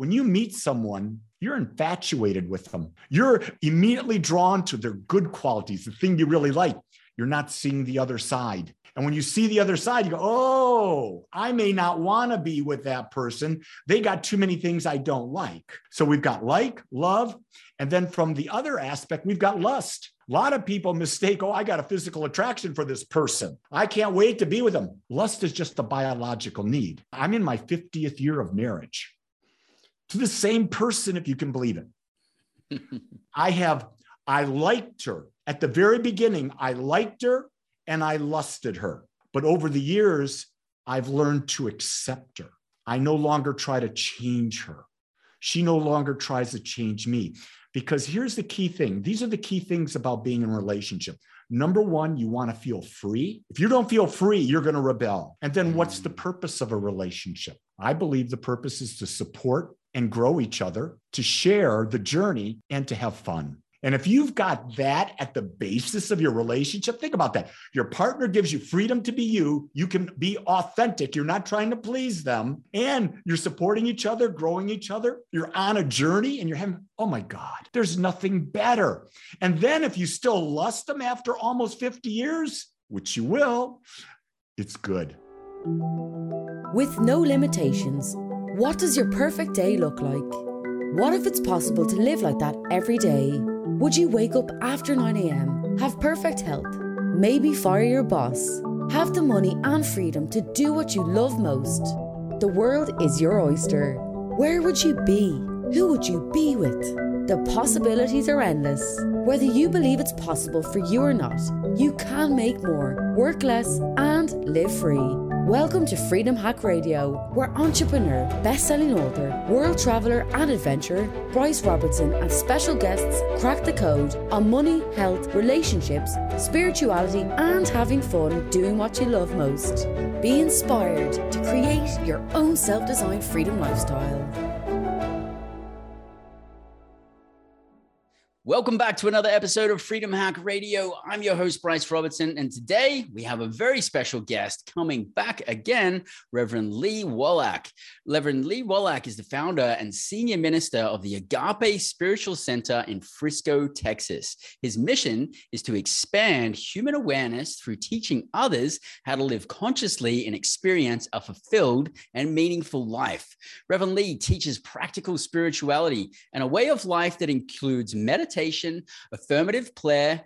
when you meet someone, you're infatuated with them. You're immediately drawn to their good qualities, the thing you really like. You're not seeing the other side. And when you see the other side, you go, oh, I may not want to be with that person. They got too many things I don't like. So we've got like, love. And then from the other aspect, we've got lust. A lot of people mistake, oh, I got a physical attraction for this person. I can't wait to be with them. Lust is just a biological need. I'm in my 50th year of marriage to the same person, if you can believe it. I have, I liked her at the very beginning. I liked her and I lusted her. But over the years, I've learned to accept her. I no longer try to change her. She no longer tries to change me. Because here's the key thing these are the key things about being in a relationship. Number one, you want to feel free. If you don't feel free, you're going to rebel. And then what's the mm. purpose of a relationship? I believe the purpose is to support and grow each other, to share the journey, and to have fun. And if you've got that at the basis of your relationship, think about that. Your partner gives you freedom to be you. You can be authentic. You're not trying to please them. And you're supporting each other, growing each other. You're on a journey and you're having, oh my God, there's nothing better. And then if you still lust them after almost 50 years, which you will, it's good. With no limitations, what does your perfect day look like? What if it's possible to live like that every day? Would you wake up after 9am, have perfect health, maybe fire your boss, have the money and freedom to do what you love most? The world is your oyster. Where would you be? Who would you be with? The possibilities are endless. Whether you believe it's possible for you or not, you can make more, work less, and live free. Welcome to Freedom Hack Radio, where entrepreneur, best-selling author, world traveler and adventurer Bryce Robertson and special guests crack the code on money, health, relationships, spirituality and having fun doing what you love most. Be inspired to create your own self-designed freedom lifestyle. Welcome back to another episode of Freedom Hack Radio. I'm your host, Bryce Robertson, and today we have a very special guest coming back again, Reverend Lee Wallach. Reverend Lee Wallach is the founder and senior minister of the Agape Spiritual Center in Frisco, Texas. His mission is to expand human awareness through teaching others how to live consciously and experience a fulfilled and meaningful life. Reverend Lee teaches practical spirituality and a way of life that includes meditation meditation, affirmative prayer,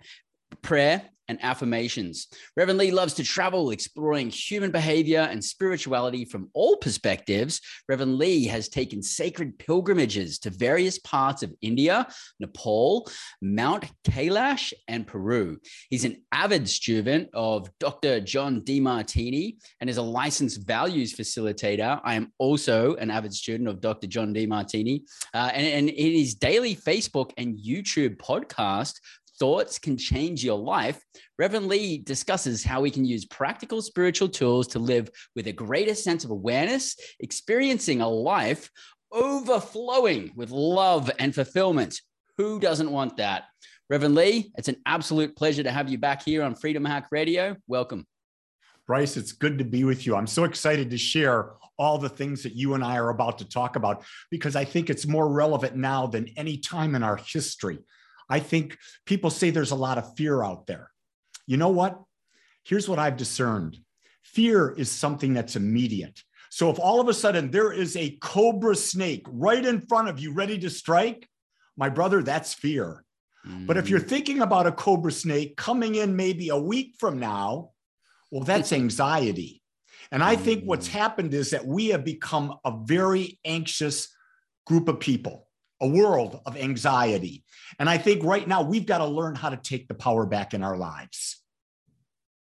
prayer, and affirmations. Reverend Lee loves to travel, exploring human behavior and spirituality from all perspectives. Reverend Lee has taken sacred pilgrimages to various parts of India, Nepal, Mount Kailash, and Peru. He's an avid student of Dr. John Demartini and is a licensed values facilitator. I am also an avid student of Dr. John Demartini. Uh, and, and in his daily Facebook and YouTube podcast, thoughts can change your life, Reverend Lee discusses how we can use practical spiritual tools to live with a greater sense of awareness, experiencing a life overflowing with love and fulfillment. Who doesn't want that? Reverend Lee, it's an absolute pleasure to have you back here on Freedom Hack Radio. Welcome. Bryce, it's good to be with you. I'm so excited to share all the things that you and I are about to talk about because I think it's more relevant now than any time in our history. I think people say there's a lot of fear out there. You know what? Here's what I've discerned fear is something that's immediate. So if all of a sudden there is a cobra snake right in front of you ready to strike, my brother, that's fear. Mm. But if you're mm. thinking about a cobra snake coming in maybe a week from now, well, that's anxiety. And I think what's mm. happened is that we have become a very anxious group of people a world of anxiety. And I think right now we've got to learn how to take the power back in our lives.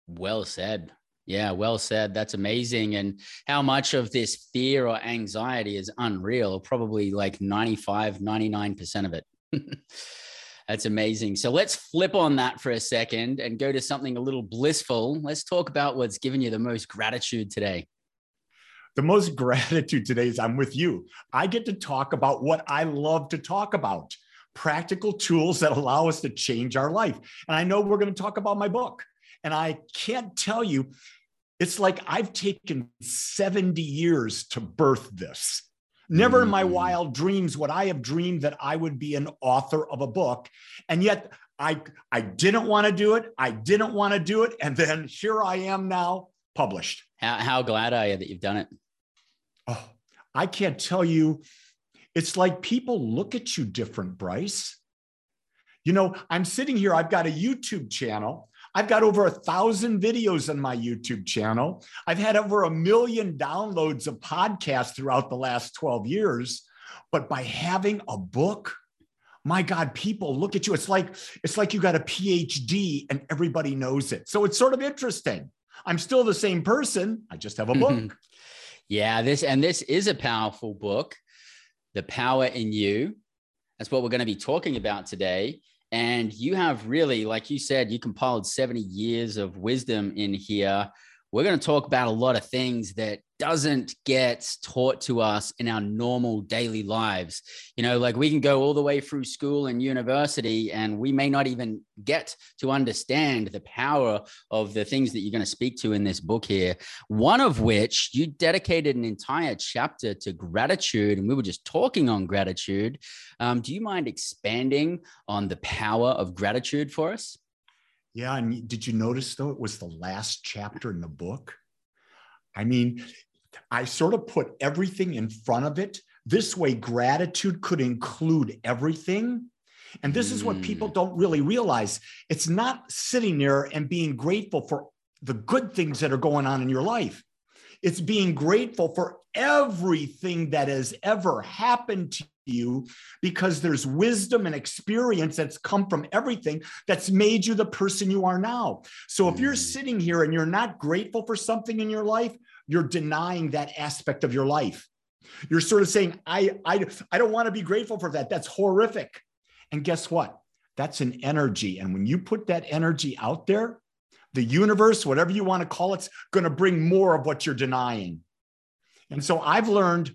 Well said. Yeah, well said. That's amazing. And how much of this fear or anxiety is unreal? Probably like 95, 99% of it. That's amazing. So let's flip on that for a second and go to something a little blissful. Let's talk about what's given you the most gratitude today the most gratitude today is I'm with you. I get to talk about what I love to talk about practical tools that allow us to change our life. And I know we're going to talk about my book. And I can't tell you, it's like I've taken 70 years to birth this. Never in my mm. wild dreams would I have dreamed that I would be an author of a book. And yet I, I didn't want to do it. I didn't want to do it. And then here I am now published. How, how glad are you that you've done it? Oh, I can't tell you. It's like people look at you different, Bryce. You know, I'm sitting here, I've got a YouTube channel. I've got over a thousand videos on my YouTube channel. I've had over a million downloads of podcasts throughout the last 12 years. But by having a book, my God, people look at you. It's like it's like you got a PhD and everybody knows it. So it's sort of interesting. I'm still the same person. I just have a book. yeah, this and this is a powerful book. The power in you. That's what we're going to be talking about today. And you have really, like you said, you compiled 70 years of wisdom in here. We're going to talk about a lot of things that doesn't get taught to us in our normal daily lives. You know, like we can go all the way through school and university, and we may not even get to understand the power of the things that you're going to speak to in this book here. One of which you dedicated an entire chapter to gratitude, and we were just talking on gratitude. Um, do you mind expanding on the power of gratitude for us? Yeah. And did you notice, though, it was the last chapter in the book? I mean, I sort of put everything in front of it. This way, gratitude could include everything. And this is what people mm. don't really realize. It's not sitting there and being grateful for the good things that are going on in your life. It's being grateful for everything that has ever happened to you because there's wisdom and experience that's come from everything that's made you the person you are now. So if you're mm. sitting here and you're not grateful for something in your life, you're denying that aspect of your life. You're sort of saying, I, I, I don't want to be grateful for that. That's horrific. And guess what? That's an energy. And when you put that energy out there, the universe, whatever you want to call it's going to bring more of what you're denying. And so I've learned,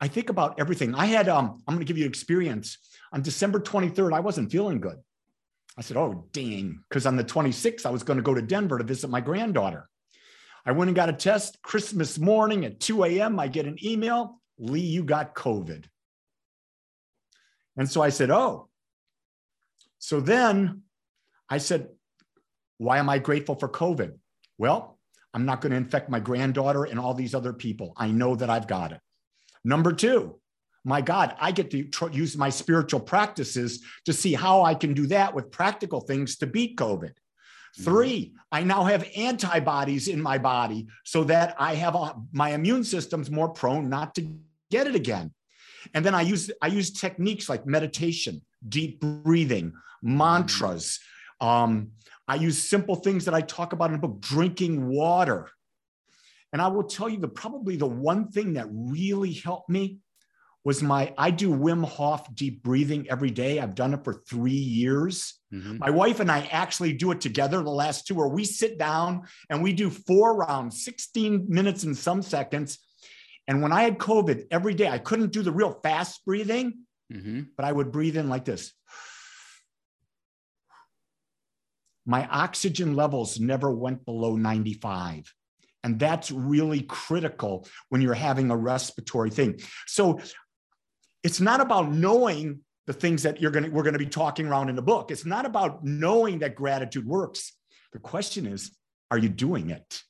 I think about everything. I had, um, I'm going to give you experience. On December 23rd, I wasn't feeling good. I said, oh, dang. Because on the 26th, I was going to go to Denver to visit my granddaughter. I went and got a test Christmas morning at 2 a.m. I get an email Lee, you got COVID. And so I said, Oh. So then I said, Why am I grateful for COVID? Well, I'm not going to infect my granddaughter and all these other people. I know that I've got it. Number two, my God, I get to tr- use my spiritual practices to see how I can do that with practical things to beat COVID. Three, I now have antibodies in my body so that I have a, my immune system's more prone not to get it again. And then I use I use techniques like meditation, deep breathing, mantras. Um, I use simple things that I talk about in the book, drinking water. And I will tell you the probably the one thing that really helped me was my I do Wim Hof deep breathing every day. I've done it for three years. Mm-hmm. My wife and I actually do it together the last two, where we sit down and we do four rounds, 16 minutes and some seconds. And when I had COVID every day, I couldn't do the real fast breathing, mm-hmm. but I would breathe in like this. My oxygen levels never went below 95. And that's really critical when you're having a respiratory thing. So it's not about knowing the things that you're going to we're going to be talking around in the book. It's not about knowing that gratitude works. The question is, are you doing it?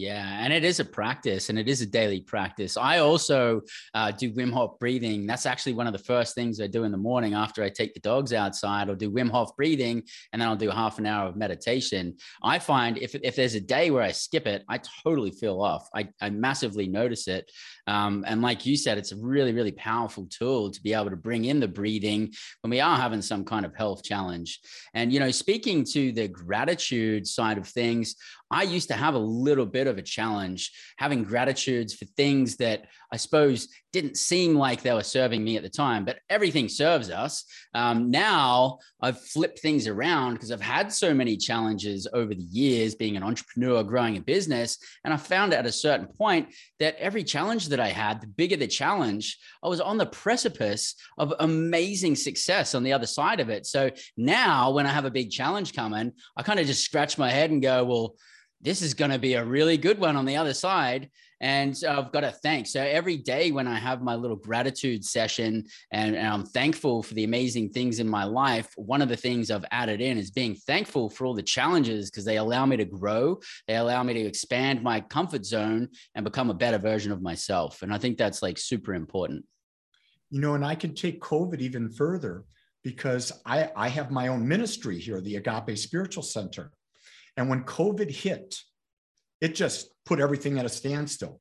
Yeah, and it is a practice and it is a daily practice. I also uh, do Wim Hof breathing. That's actually one of the first things I do in the morning after I take the dogs outside. I'll do Wim Hof breathing and then I'll do half an hour of meditation. I find if, if there's a day where I skip it, I totally feel off. I, I massively notice it. Um, and like you said, it's a really, really powerful tool to be able to bring in the breathing when we are having some kind of health challenge. And, you know, speaking to the gratitude side of things, I used to have a little bit of a challenge having gratitudes for things that I suppose didn't seem like they were serving me at the time, but everything serves us. Um, now I've flipped things around because I've had so many challenges over the years being an entrepreneur, growing a business. And I found at a certain point that every challenge that I had, the bigger the challenge, I was on the precipice of amazing success on the other side of it. So now when I have a big challenge coming, I kind of just scratch my head and go, well, this is going to be a really good one on the other side. And so I've got to thank. So every day when I have my little gratitude session and, and, I'm thankful for the amazing things in my life, one of the things I've added in is being thankful for all the challenges because they allow me to grow. They allow me to expand my comfort zone and become a better version of myself. And I think that's like super important. You know, and I can take COVID even further because I, I have my own ministry here, the Agape Spiritual Center. And when COVID hit, it just put everything at a standstill.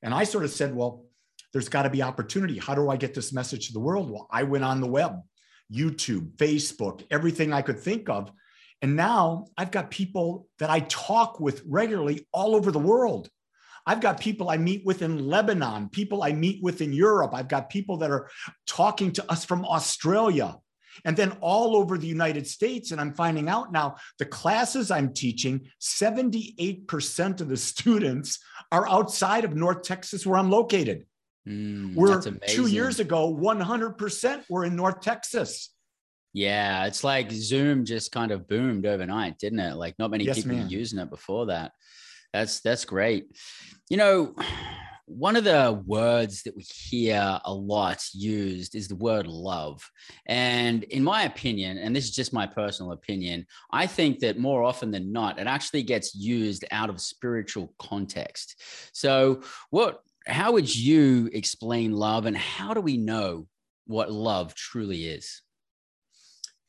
And I sort of said, well, there's got to be opportunity. How do I get this message to the world? Well, I went on the web, YouTube, Facebook, everything I could think of. And now I've got people that I talk with regularly all over the world. I've got people I meet with in Lebanon, people I meet with in Europe. I've got people that are talking to us from Australia and then all over the United States. And I'm finding out now the classes I'm teaching, 78% of the students are outside of North Texas, where I'm located. Mm, where two years ago, 100% were in North Texas. Yeah, it's like Zoom just kind of boomed overnight, didn't it? Like not many yes, people were using it before that. That's that's great. You know, one of the words that we hear a lot used is the word love. And in my opinion, and this is just my personal opinion, I think that more often than not, it actually gets used out of spiritual context. So, what, how would you explain love and how do we know what love truly is?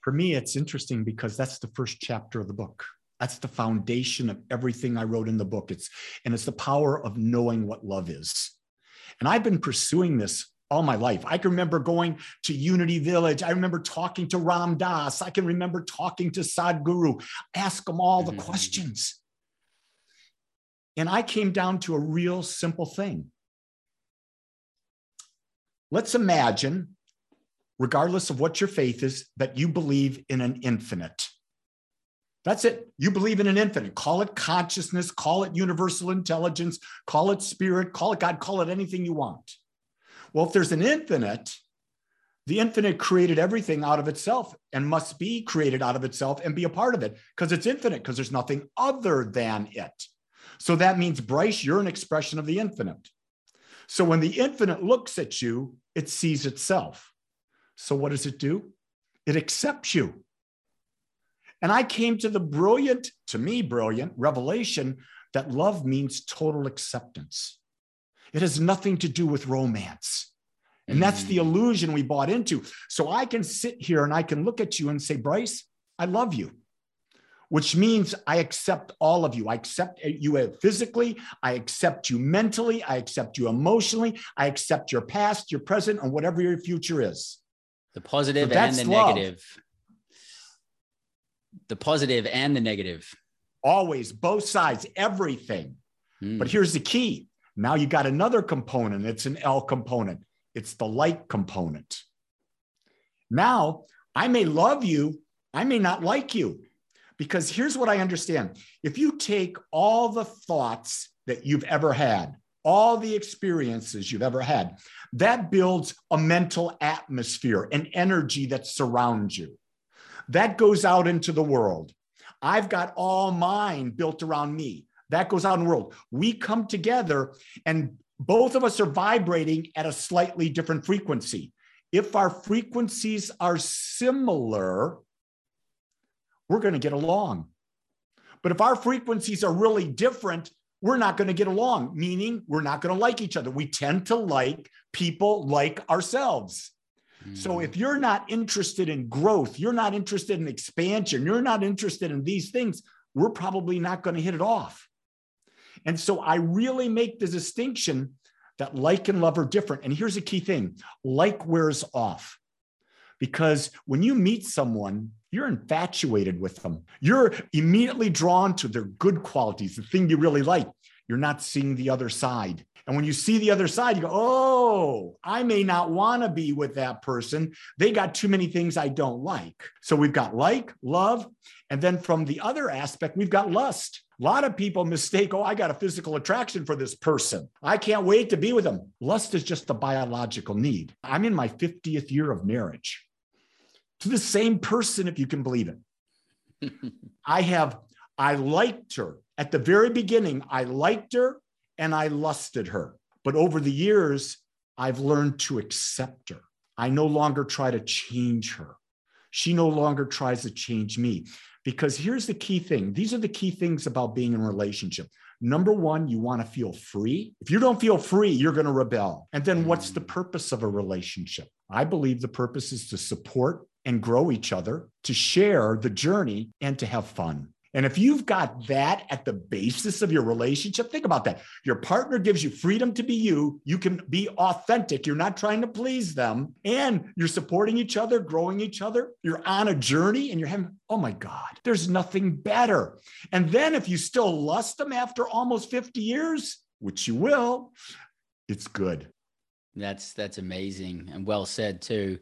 For me, it's interesting because that's the first chapter of the book. That's the foundation of everything I wrote in the book. It's and it's the power of knowing what love is. And I've been pursuing this all my life. I can remember going to Unity Village. I remember talking to Ram Dass. I can remember talking to Sadhguru, ask them all the mm-hmm. questions. And I came down to a real simple thing. Let's imagine, regardless of what your faith is, that you believe in an infinite. That's it. You believe in an infinite. Call it consciousness, call it universal intelligence, call it spirit, call it God, call it anything you want. Well, if there's an infinite, the infinite created everything out of itself and must be created out of itself and be a part of it because it's infinite, because there's nothing other than it. So that means, Bryce, you're an expression of the infinite. So when the infinite looks at you, it sees itself. So what does it do? It accepts you. And I came to the brilliant, to me, brilliant revelation that love means total acceptance. It has nothing to do with romance. And that's the mm. illusion we bought into. So I can sit here and I can look at you and say, Bryce, I love you, which means I accept all of you. I accept you physically, I accept you mentally, I accept you emotionally, I accept your past, your present, and whatever your future is. The positive and the love. negative the positive and the negative. Always, both sides, everything. Mm. But here's the key. Now you got another component. It's an L component. It's the like component. Now, I may love you, I may not like you. Because here's what I understand if you take all the thoughts that you've ever had, all the experiences you've ever had, that builds a mental atmosphere, an energy that surrounds you. That goes out into the world. I've got all mine built around me. That goes out in the world. We come together and both of us are vibrating at a slightly different frequency. If our frequencies are similar, we're going to get along. But if our frequencies are really different, we're not going to get along, meaning we're not going to like each other. We tend to like people like ourselves. So mm. if you're not interested in growth, you're not interested in expansion, you're not interested in these things, we're probably not going to hit it off. And so I really make the distinction that like and love are different. And here's a key thing like wears off. Because when you meet someone, you're infatuated with them. You're immediately drawn to their good qualities, the thing you really like. You're not seeing the other side. And when you see the other side, you go, oh, I may not want to be with that person. They got too many things I don't like. So we've got like, love. And then from the other aspect, we've got lust. A lot of people mistake, oh, I got a physical attraction for this person. I can't wait to be with them. Lust is just a biological need. I'm in my 50th year of marriage to the same person, if you can believe it. I have, I liked her at the very beginning. I liked her and I lusted her. But over the years, I've learned to accept her. I no longer try to change her. She no longer tries to change me. Because here's the key thing these are the key things about being in a relationship. Number one, you want to feel free. If you don't feel free, you're going to rebel. And then what's the purpose of a relationship? I believe the purpose is to support and grow each other, to share the journey, and to have fun. And if you've got that at the basis of your relationship, think about that. Your partner gives you freedom to be you. You can be authentic. You're not trying to please them. And you're supporting each other, growing each other. You're on a journey and you're having, oh my God, there's nothing better. And then if you still lust them after almost 50 years, which you will, it's good. That's that's amazing and well said too.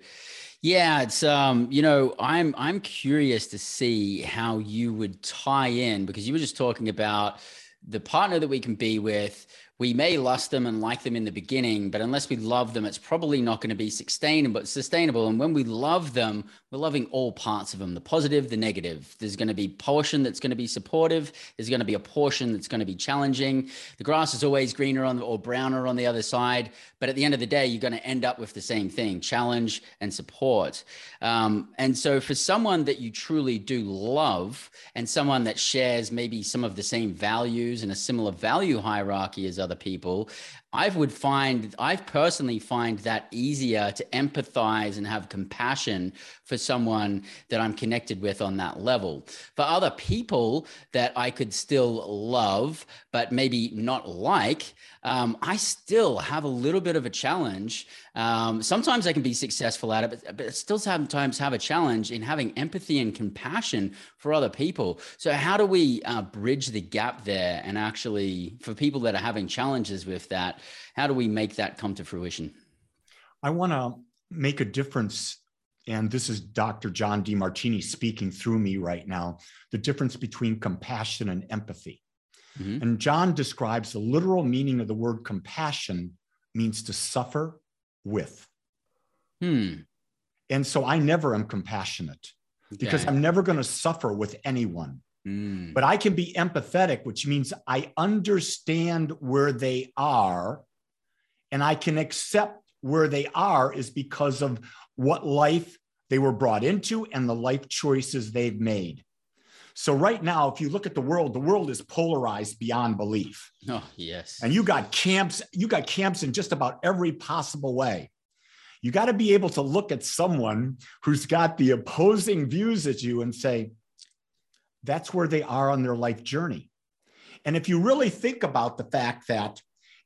Yeah, it's um, you know, I'm I'm curious to see how you would tie in because you were just talking about the partner that we can be with we may lust them and like them in the beginning, but unless we love them, it's probably not going to be sustainable. Sustainable, and when we love them, we're loving all parts of them: the positive, the negative. There's going to be portion that's going to be supportive. There's going to be a portion that's going to be challenging. The grass is always greener on the, or browner on the other side, but at the end of the day, you're going to end up with the same thing: challenge and support. Um, and so, for someone that you truly do love, and someone that shares maybe some of the same values and a similar value hierarchy as others other people I would find, I personally find that easier to empathize and have compassion for someone that I'm connected with on that level. For other people that I could still love, but maybe not like, um, I still have a little bit of a challenge. Um, sometimes I can be successful at it, but, but still sometimes have a challenge in having empathy and compassion for other people. So, how do we uh, bridge the gap there? And actually, for people that are having challenges with that, how do we make that come to fruition? I want to make a difference. And this is Dr. John Demartini speaking through me right now the difference between compassion and empathy. Mm-hmm. And John describes the literal meaning of the word compassion means to suffer with. Hmm. And so I never am compassionate okay. because I'm never going to suffer with anyone. Mm. But I can be empathetic, which means I understand where they are and I can accept where they are is because of what life they were brought into and the life choices they've made. So right now, if you look at the world, the world is polarized beyond belief. Oh, yes. And you got camps, you got camps in just about every possible way. You got to be able to look at someone who's got the opposing views as you and say, that's where they are on their life journey. And if you really think about the fact that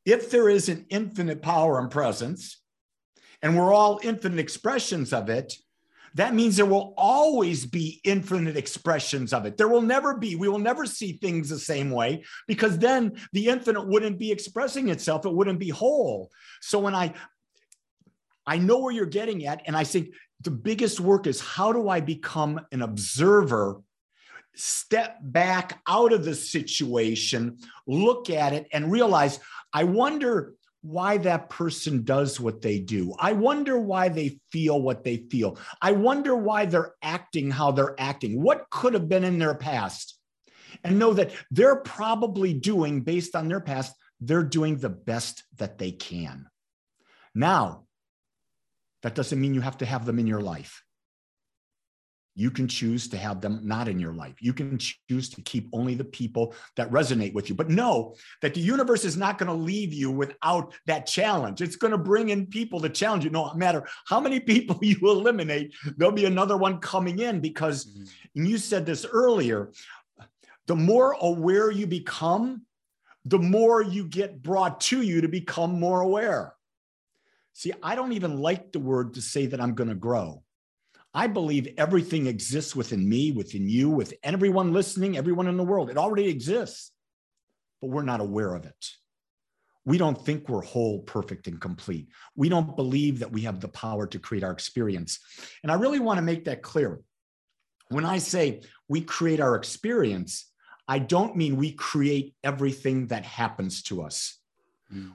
if there is an infinite power and presence, and we're all infinite expressions of it, that means there will always be infinite expressions of it. There will never be, we will never see things the same way because then the infinite wouldn't be expressing itself, it wouldn't be whole. So when I I know where you're getting at and I think the biggest work is how do I become an observer step back out of the situation, look at it, and realize I wonder why that person does what they do. I wonder why they feel what they feel. I wonder why they're acting how they're acting. What could have been in their past? And know that they're probably doing, based on their past, they're doing the best that they can. Now, that doesn't mean you have to have them in your life. You can choose to have them not in your life. You can choose to keep only the people that resonate with you. But know that the universe is not going to leave you without that challenge. It's going to bring in people to challenge you. No matter how many people you eliminate, there'll be another one coming in because mm-hmm. you said this earlier the more aware you become, the more you get brought to you to become more aware. See, I don't even like the word to say that I'm going to grow. I believe everything exists within me, within you, with everyone listening, everyone in the world. It already exists, but we're not aware of it. We don't think we're whole, perfect, and complete. We don't believe that we have the power to create our experience. And I really want to make that clear. When I say we create our experience, I don't mean we create everything that happens to us.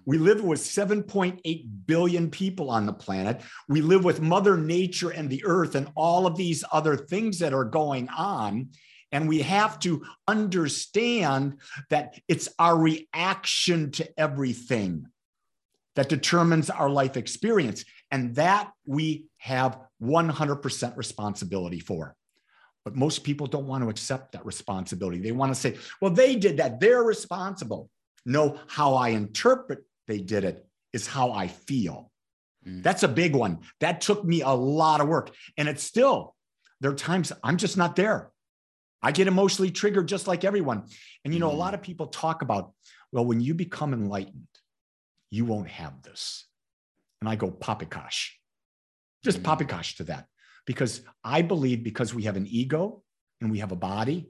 We live with 7.8 billion people on the planet. We live with Mother Nature and the earth and all of these other things that are going on. And we have to understand that it's our reaction to everything that determines our life experience. And that we have 100% responsibility for. But most people don't want to accept that responsibility. They want to say, well, they did that. They're responsible. No, how I interpret they did it is how I feel. Mm. That's a big one. That took me a lot of work. And it's still, there are times I'm just not there. I get emotionally triggered just like everyone. And, you know, mm. a lot of people talk about, well, when you become enlightened, you won't have this. And I go, Papakash, just mm. Papakash to that. Because I believe because we have an ego and we have a body,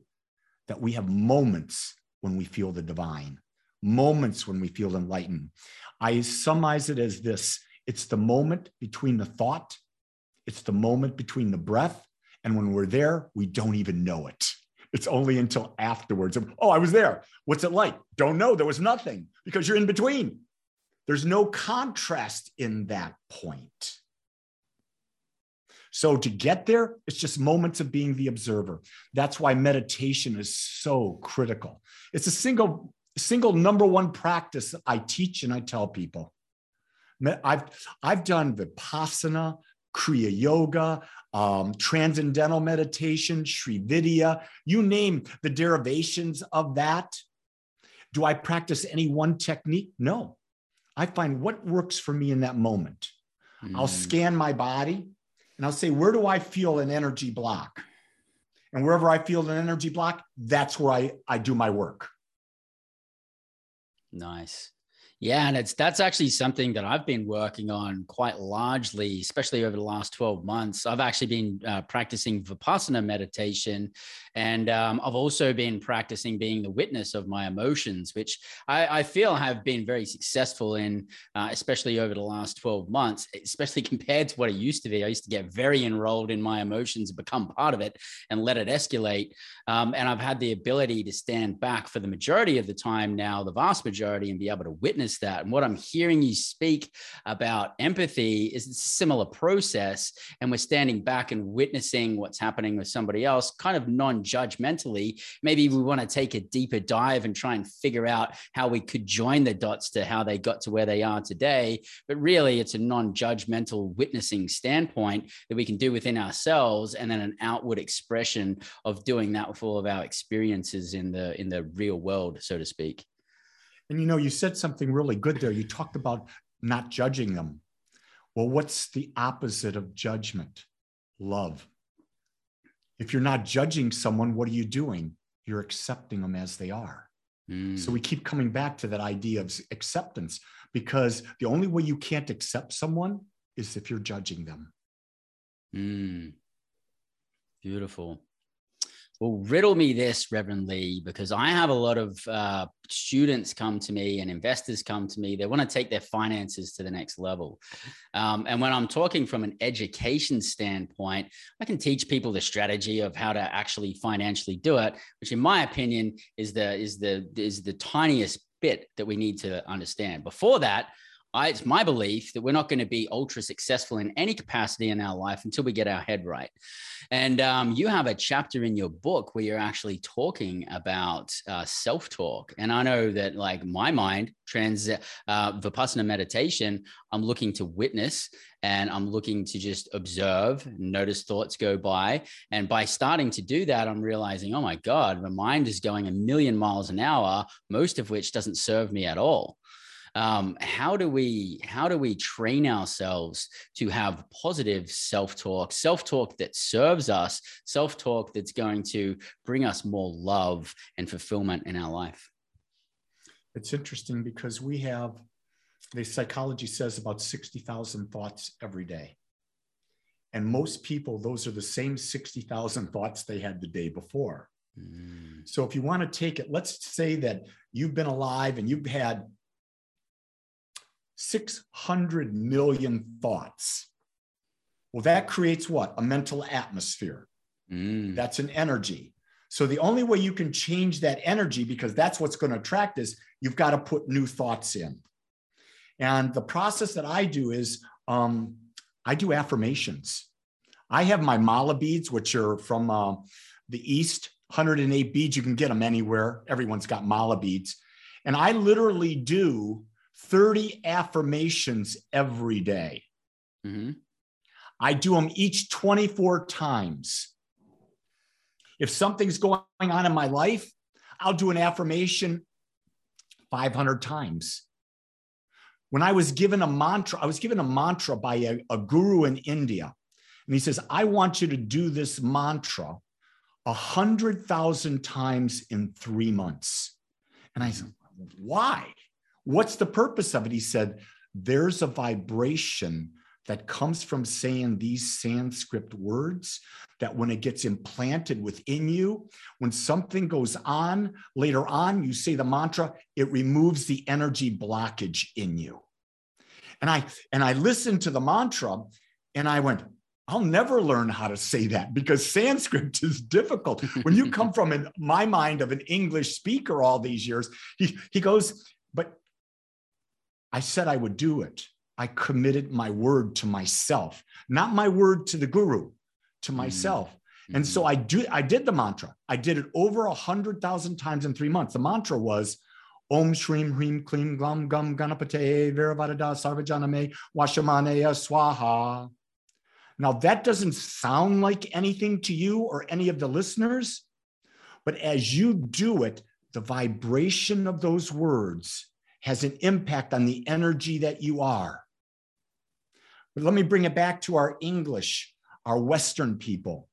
that we have moments when we feel the divine, moments when we feel enlightened. I summarize it as this it's the moment between the thought, it's the moment between the breath. And when we're there, we don't even know it. It's only until afterwards. Oh, I was there. What's it like? Don't know. There was nothing because you're in between. There's no contrast in that point. So to get there, it's just moments of being the observer. That's why meditation is so critical. It's a single, single number one practice I teach and I tell people. I've, I've done Vipassana, Kriya Yoga, um, Transcendental Meditation, Sri Vidya, you name the derivations of that. Do I practice any one technique? No. I find what works for me in that moment. Mm. I'll scan my body and I'll say, where do I feel an energy block? And wherever I feel an energy block, that's where I, I do my work. Nice. Yeah, and it's that's actually something that I've been working on quite largely, especially over the last 12 months. I've actually been uh, practicing Vipassana meditation, and um, I've also been practicing being the witness of my emotions, which I, I feel have been very successful in, uh, especially over the last 12 months, especially compared to what it used to be. I used to get very enrolled in my emotions become part of it and let it escalate. Um, and I've had the ability to stand back for the majority of the time now, the vast majority, and be able to witness that. And what I'm hearing you speak about empathy is a similar process. And we're standing back and witnessing what's happening with somebody else, kind of non judgmentally. Maybe we want to take a deeper dive and try and figure out how we could join the dots to how they got to where they are today. But really, it's a non judgmental witnessing standpoint that we can do within ourselves and then an outward expression of doing that with all of our experiences in the in the real world so to speak and you know, you said something really good there. You talked about not judging them. Well, what's the opposite of judgment? Love. If you're not judging someone, what are you doing? You're accepting them as they are. Mm. So we keep coming back to that idea of acceptance because the only way you can't accept someone is if you're judging them. Mm. Beautiful. Well, riddle me this, Reverend Lee, because I have a lot of uh, students come to me and investors come to me. They want to take their finances to the next level. Um, and when I'm talking from an education standpoint, I can teach people the strategy of how to actually financially do it, which, in my opinion, is the is the is the tiniest bit that we need to understand. Before that, I, it's my belief that we're not going to be ultra successful in any capacity in our life until we get our head right. And um, you have a chapter in your book where you're actually talking about uh, self talk. And I know that, like my mind, trans uh, vipassana meditation, I'm looking to witness and I'm looking to just observe, notice thoughts go by. And by starting to do that, I'm realizing, oh my God, my mind is going a million miles an hour, most of which doesn't serve me at all um, how do we how do we train ourselves to have positive self-talk self-talk that serves us self-talk that's going to bring us more love and fulfillment in our life? It's interesting because we have the psychology says about 60,000 thoughts every day. And most people those are the same 60,000 thoughts they had the day before. Mm. so if you want to take it let's say that you've been alive and you've had 600 million thoughts. Well, that creates what? A mental atmosphere. Mm. That's an energy. So the only way you can change that energy, because that's what's going to attract, is you've got to put new thoughts in. And the process that I do is um, I do affirmations. I have my mala beads, which are from uh, the East. 108 beads. You can get them anywhere. Everyone's got mala beads. And I literally do 30 affirmations every day. Mm-hmm. I do them each 24 times. If something's going on in my life, I'll do an affirmation 500 times. When I was given a mantra, I was given a mantra by a, a guru in India. And he says, I want you to do this mantra a hundred thousand times in three months. And I said, why? What's the purpose of it? He said, there's a vibration that comes from saying these Sanskrit words that when it gets implanted within you, when something goes on later on, you say the mantra, it removes the energy blockage in you. And I and I listened to the mantra and I went, I'll never learn how to say that because Sanskrit is difficult. When you come from in my mind of an English speaker all these years, he, he goes, I said I would do it. I committed my word to myself, not my word to the guru, to mm-hmm. myself. Mm-hmm. And so I do I did the mantra. I did it over a hundred thousand times in three months. The mantra was Om Shrim Hrim Klim Glam Gum Ganapate Viravadada Sarvajaname Washamanaya Swaha. Now that doesn't sound like anything to you or any of the listeners, but as you do it, the vibration of those words has an impact on the energy that you are. But let me bring it back to our English, our Western people.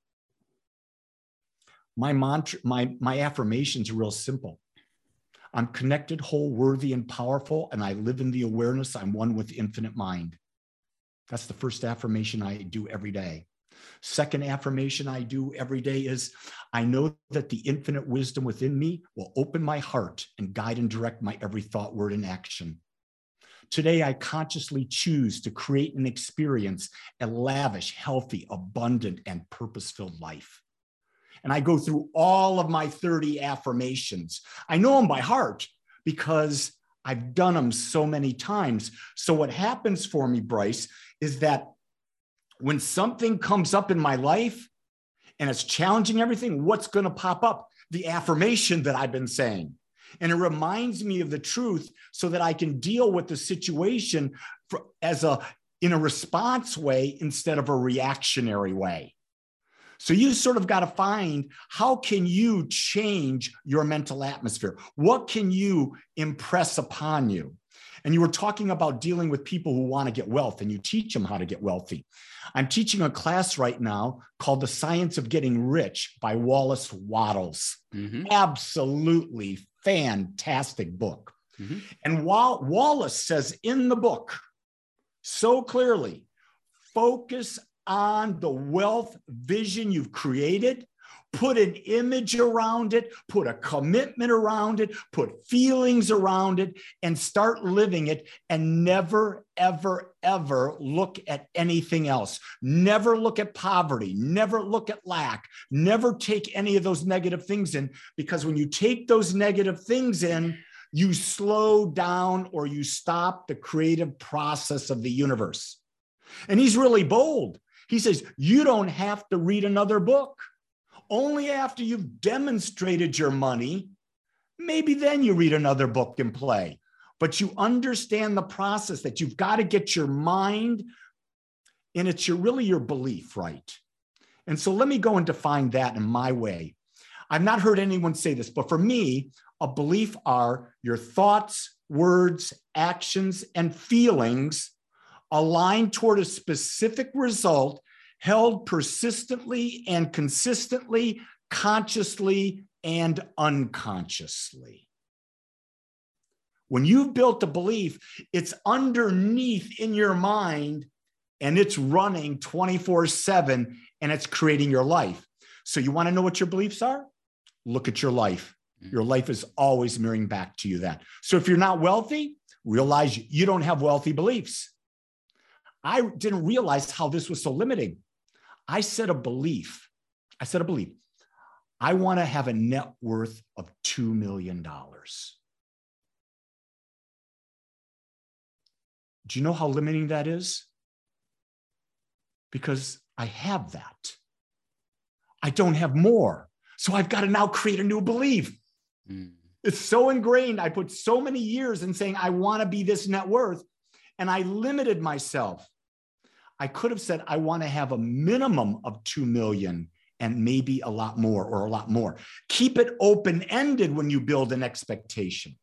My mantra, my, my affirmations are real simple. I'm connected, whole, worthy, and powerful, and I live in the awareness I'm one with infinite mind. That's the first affirmation I do every day. Second affirmation I do every day is I know that the infinite wisdom within me will open my heart and guide and direct my every thought, word, and action. Today, I consciously choose to create and experience a lavish, healthy, abundant, and purpose filled life. And I go through all of my 30 affirmations. I know them by heart because I've done them so many times. So, what happens for me, Bryce, is that when something comes up in my life and it's challenging everything, what's going to pop up? The affirmation that I've been saying. And it reminds me of the truth so that I can deal with the situation for, as a in a response way instead of a reactionary way. So you sort of got to find how can you change your mental atmosphere? What can you impress upon you? And you were talking about dealing with people who want to get wealth and you teach them how to get wealthy. I'm teaching a class right now called The Science of Getting Rich by Wallace Wattles. Mm-hmm. Absolutely fantastic book. Mm-hmm. And while Wallace says in the book so clearly, focus on the wealth vision you've created put an image around it, put a commitment around it, put feelings around it, and start living it. And never, ever, ever look at anything else. Never look at poverty. Never look at lack. Never take any of those negative things in, because when you take those negative things in, you slow down or you stop the creative process of the universe. And he's really bold. He says, You don't have to read another book only after you've demonstrated your money, maybe then you read another book and play. But you understand the process that you've got to get your mind, and it's your, really your belief, right? And so let me go and define that in my way. I've not heard anyone say this, but for me, a belief are your thoughts, words, actions, and feelings aligned toward a specific result held persistently and consistently, consciously and unconsciously. When you've built a belief, it's underneath in your mind and it's running 24 7 and it's creating your life. So, you want to know what your beliefs are? Look at your life. Mm-hmm. Your life is always mirroring back to you that. So, if you're not wealthy, realize you don't have wealthy beliefs. I didn't realize how this was so limiting. I said a belief. I said a belief. I want to have a net worth of $2 million. Do you know how limiting that is? Because I have that. I don't have more. So I've got to now create a new belief. Mm. It's so ingrained. I put so many years in saying, I want to be this net worth, and I limited myself. I could have said, I want to have a minimum of 2 million and maybe a lot more or a lot more. Keep it open ended when you build an expectation.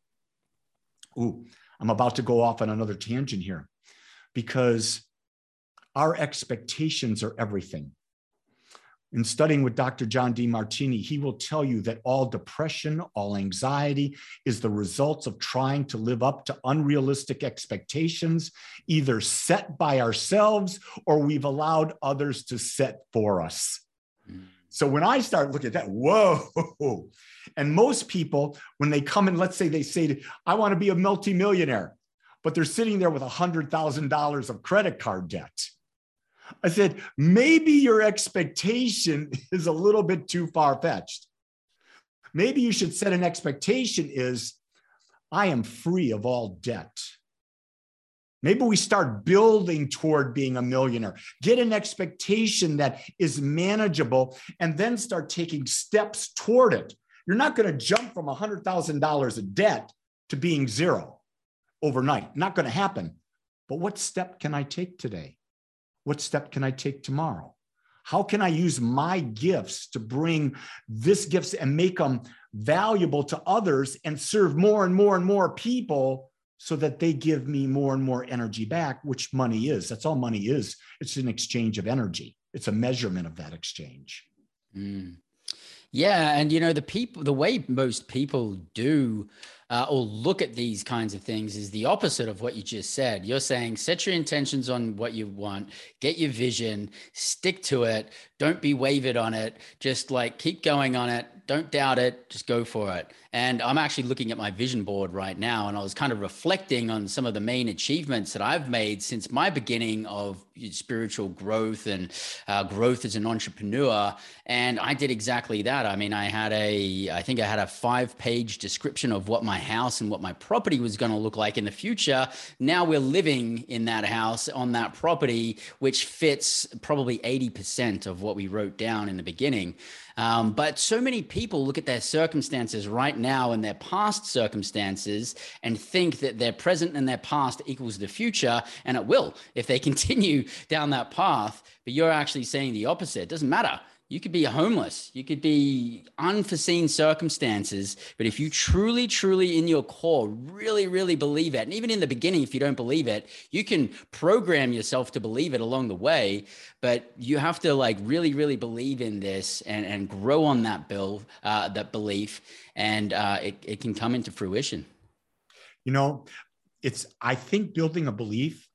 Ooh, I'm about to go off on another tangent here because our expectations are everything. In studying with Dr. John Demartini, he will tell you that all depression, all anxiety is the results of trying to live up to unrealistic expectations, either set by ourselves or we've allowed others to set for us. Mm. So when I start looking at that, whoa. And most people, when they come and let's say they say, I want to be a multimillionaire, but they're sitting there with $100,000 of credit card debt. I said, maybe your expectation is a little bit too far fetched. Maybe you should set an expectation is I am free of all debt. Maybe we start building toward being a millionaire, get an expectation that is manageable, and then start taking steps toward it. You're not going to jump from $100,000 of debt to being zero overnight. Not going to happen. But what step can I take today? What step can I take tomorrow? How can I use my gifts to bring this gifts and make them valuable to others and serve more and more and more people so that they give me more and more energy back, which money is. That's all money is. It's an exchange of energy. It's a measurement of that exchange. Mm. Yeah, and you know the people, the way most people do uh, or look at these kinds of things is the opposite of what you just said. You're saying set your intentions on what you want, get your vision, stick to it, don't be wavered on it, just like keep going on it, don't doubt it, just go for it. And I'm actually looking at my vision board right now, and I was kind of reflecting on some of the main achievements that I've made since my beginning of spiritual growth and uh, growth as an entrepreneur. And I did exactly that. I mean, I had a, I think I had a five page description of what my house and what my property was going to look like in the future. Now we're living in that house on that property, which fits probably 80% of what we wrote down in the beginning. Um, but so many people look at their circumstances right now and their past circumstances and think that their present and their past equals the future. And it will if they continue down that path. But you're actually saying the opposite. It doesn't matter you could be homeless. You could be unforeseen circumstances but if you truly truly in your core really really believe it and even in the beginning if you don't believe it you can program yourself to believe it along the way but you have to like really really believe in this and and grow on that bill uh, that belief and uh, it, it can come into fruition. You know it's i think building a belief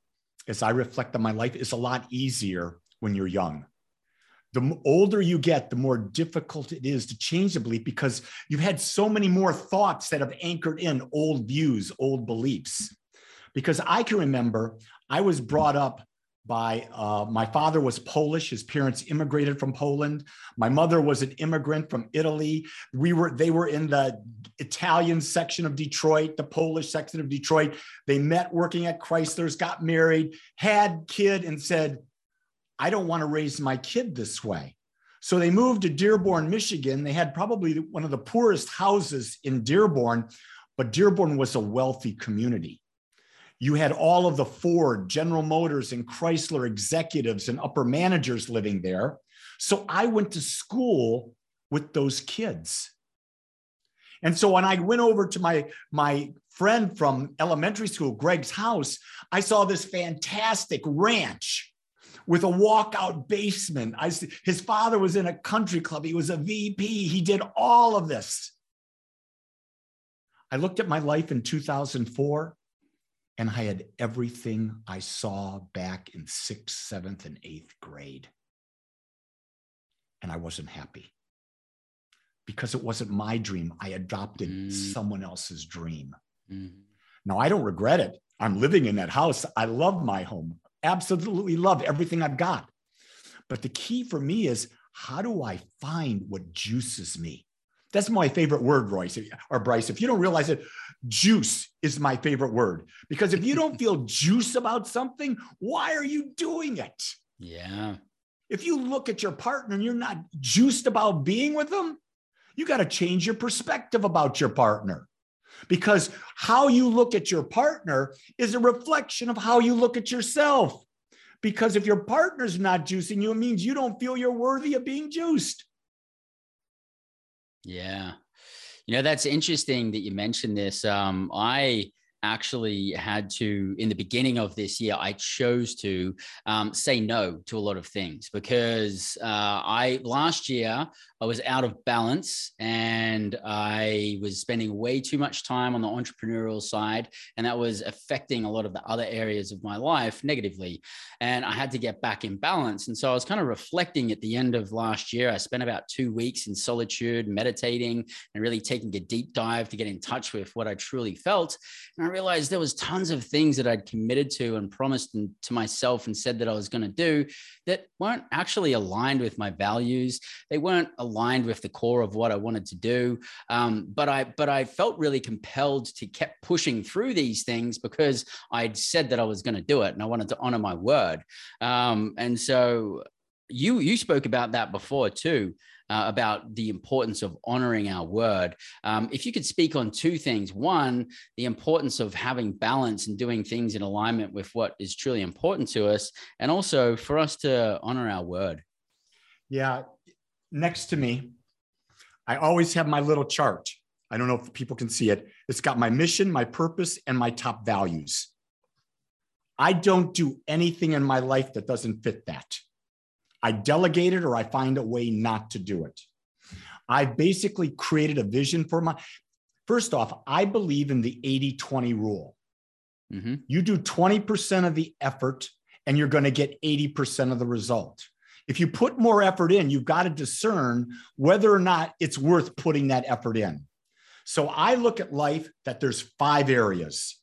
as i reflect on my life is a lot easier when you're young the older you get, the more difficult it is to change the belief because you've had so many more thoughts that have anchored in old views, old beliefs. Because I can remember I was brought up by uh, my father was Polish. His parents immigrated from Poland. My mother was an immigrant from Italy. We were they were in the Italian section of Detroit, the Polish section of Detroit. They met working at Chrysler's, got married, had kid, and said, I don't want to raise my kid this way. So they moved to Dearborn, Michigan. They had probably one of the poorest houses in Dearborn, but Dearborn was a wealthy community. You had all of the Ford, General Motors, and Chrysler executives and upper managers living there. So I went to school with those kids. And so when I went over to my, my friend from elementary school, Greg's house, I saw this fantastic ranch with a walkout basement. I, his father was in a country club. He was a VP. He did all of this. I looked at my life in 2004 and I had everything I saw back in sixth, seventh, and eighth grade. And I wasn't happy because it wasn't my dream. I adopted mm. someone else's dream. Mm. Now, I don't regret it. I'm living in that house. I love my home absolutely love everything I've got. But the key for me is how do I find what juices me? That's my favorite word, Royce or Bryce. If you don't realize it, juice is my favorite word because if you don't feel juice about something, why are you doing it? Yeah. If you look at your partner and you're not juiced about being with them, You got to change your perspective about your partner because how you look at your partner is a reflection of how you look at yourself. Because if your partner's not juicing you, it means you don't feel you're worthy of being juiced. Yeah. You know, that's interesting that you mentioned this. Um, I actually had to in the beginning of this year i chose to um, say no to a lot of things because uh, i last year I was out of balance and I was spending way too much time on the entrepreneurial side. And that was affecting a lot of the other areas of my life negatively. And I had to get back in balance. And so I was kind of reflecting at the end of last year. I spent about two weeks in solitude, meditating, and really taking a deep dive to get in touch with what I truly felt. And I realized there was tons of things that I'd committed to and promised to myself and said that I was going to do that weren't actually aligned with my values. They weren't aligned with the core of what I wanted to do. Um, but I but I felt really compelled to keep pushing through these things because I'd said that I was going to do it and I wanted to honor my word. Um, and so you you spoke about that before too. Uh, about the importance of honoring our word. Um, if you could speak on two things one, the importance of having balance and doing things in alignment with what is truly important to us, and also for us to honor our word. Yeah, next to me, I always have my little chart. I don't know if people can see it. It's got my mission, my purpose, and my top values. I don't do anything in my life that doesn't fit that. I delegate it or I find a way not to do it. I basically created a vision for my. First off, I believe in the 80 20 rule. Mm-hmm. You do 20% of the effort and you're going to get 80% of the result if you put more effort in, you've got to discern whether or not it's worth putting that effort in. So I look at life that there's five areas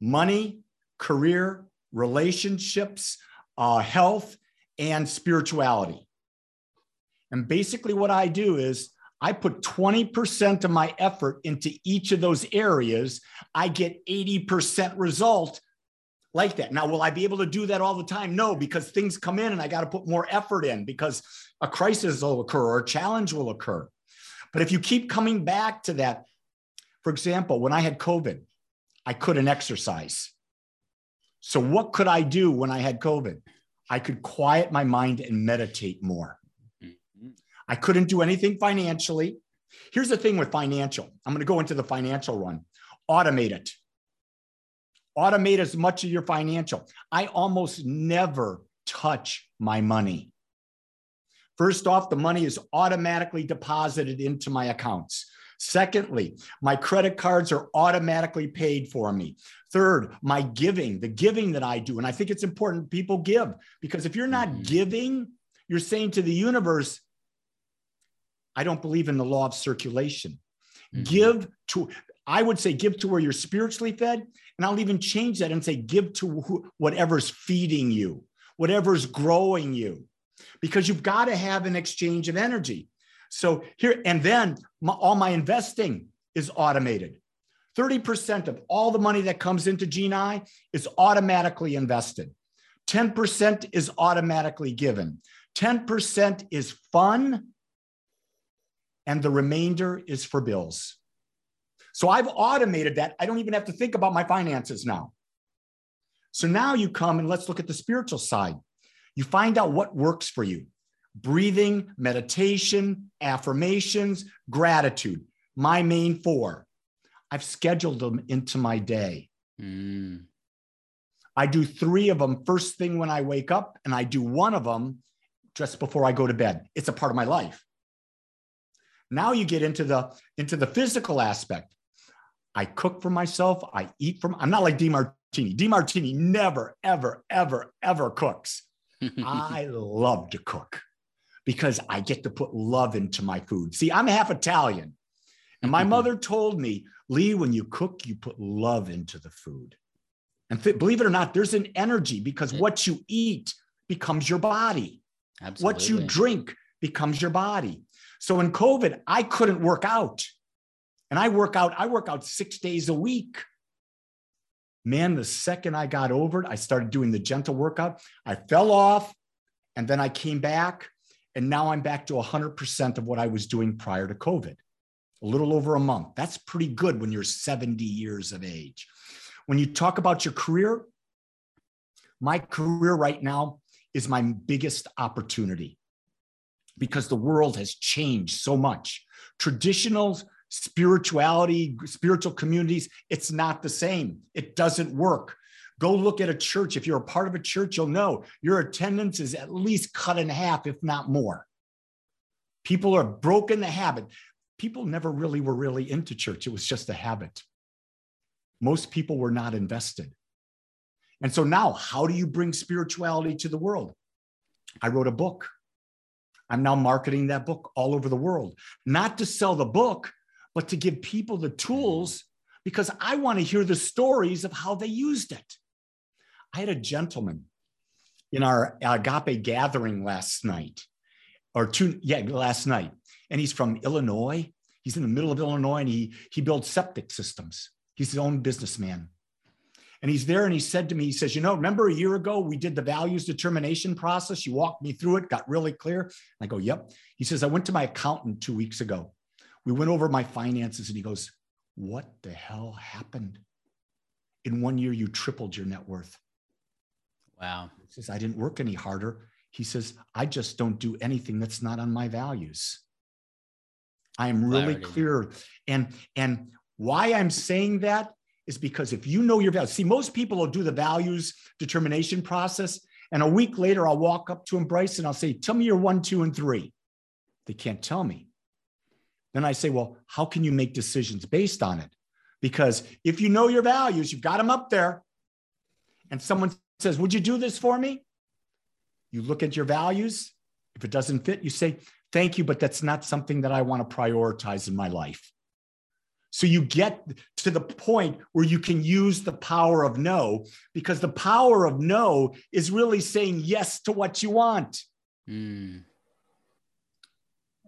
money, career, relationships, uh, health, and spirituality. And basically, what I do is I put 20% of my effort into each of those areas. I get 80% result like that. Now, will I be able to do that all the time? No, because things come in and I got to put more effort in because a crisis will occur or a challenge will occur. But if you keep coming back to that, for example, when I had COVID, I couldn't exercise. So, what could I do when I had COVID? I could quiet my mind and meditate more. Mm-hmm. I couldn't do anything financially. Here's the thing with financial I'm going to go into the financial run automate it automate as much of your financial. I almost never touch my money. First off, the money is automatically deposited into my accounts. Secondly, my credit cards are automatically paid for me. Third, my giving, the giving that I do. And I think it's important people give because if you're not mm-hmm. giving, you're saying to the universe, I don't believe in the law of circulation. Mm-hmm. Give to, I would say, give to where you're spiritually fed and I'll even change that and say, give to whatever's feeding you, whatever's growing you, because you've got to have an exchange of energy. So here, and then my, all my investing is automated. 30% of all the money that comes into Geni is automatically invested. 10% is automatically given. 10% is fun, and the remainder is for bills. So I've automated that. I don't even have to think about my finances now. So now you come and let's look at the spiritual side. You find out what works for you breathing, meditation, affirmations, gratitude, my main four. I've scheduled them into my day. Mm. I do three of them first thing when I wake up, and I do one of them just before I go to bed. It's a part of my life. Now you get into the into the physical aspect. I cook for myself. I eat from. I'm not like Demartini. Demartini never, ever, ever, ever cooks. I love to cook because I get to put love into my food. See, I'm half Italian, and my mm-hmm. mother told me, Lee, when you cook, you put love into the food. And th- believe it or not, there's an energy because what you eat becomes your body. Absolutely. What you drink becomes your body. So in COVID, I couldn't work out. And I work out, I work out six days a week. Man, the second I got over it, I started doing the gentle workout. I fell off and then I came back And now I'm back to 100% of what I was doing prior to COVID, a little over a month. That's pretty good when you're 70 years of age. When you talk about your career, my career right now is my biggest opportunity because the world has changed so much. Traditional spirituality, spiritual communities, it's not the same. It doesn't work. Go look at a church. If you're a part of a church, you'll know your attendance is at least cut in half, if not more. People are broken the habit. People never really were really into church, it was just a habit. Most people were not invested. And so now, how do you bring spirituality to the world? I wrote a book. I'm now marketing that book all over the world, not to sell the book, but to give people the tools because I want to hear the stories of how they used it. I had a gentleman in our agape gathering last night, or two, yeah, last night. And he's from Illinois. He's in the middle of Illinois and he, he builds septic systems. He's his own businessman. And he's there and he said to me, he says, You know, remember a year ago we did the values determination process? You walked me through it, got really clear. I go, Yep. He says, I went to my accountant two weeks ago. We went over my finances and he goes, What the hell happened? In one year, you tripled your net worth. Wow. He says, I didn't work any harder. He says, I just don't do anything that's not on my values. I am really Clarity. clear. And, and why I'm saying that is because if you know your values, see, most people will do the values determination process. And a week later, I'll walk up to him, Bryce, and I'll say, Tell me your one, two, and three. They can't tell me. Then I say, Well, how can you make decisions based on it? Because if you know your values, you've got them up there, and someone says, Would you do this for me? You look at your values. If it doesn't fit, you say, Thank you, but that's not something that I want to prioritize in my life. So you get to the point where you can use the power of no, because the power of no is really saying yes to what you want. Mm.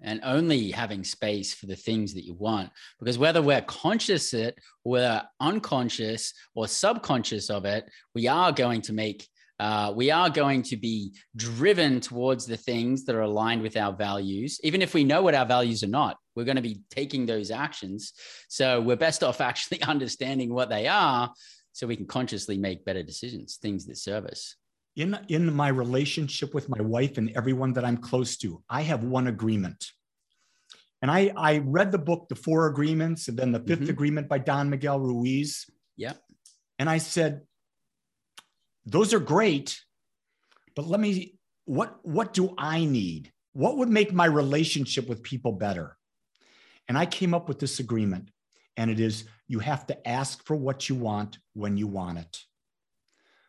And only having space for the things that you want. Because whether we're conscious it, we're unconscious or subconscious of it, we are going to make uh, we are going to be driven towards the things that are aligned with our values, even if we know what our values are not. We're going to be taking those actions. So we're best off actually understanding what they are so we can consciously make better decisions, things that serve us. In, in my relationship with my wife and everyone that I'm close to, I have one agreement. And I, I read the book, The Four Agreements, and then The 5th mm-hmm. Agreement by Don Miguel Ruiz. Yeah. And I said, those are great but let me what what do i need what would make my relationship with people better and i came up with this agreement and it is you have to ask for what you want when you want it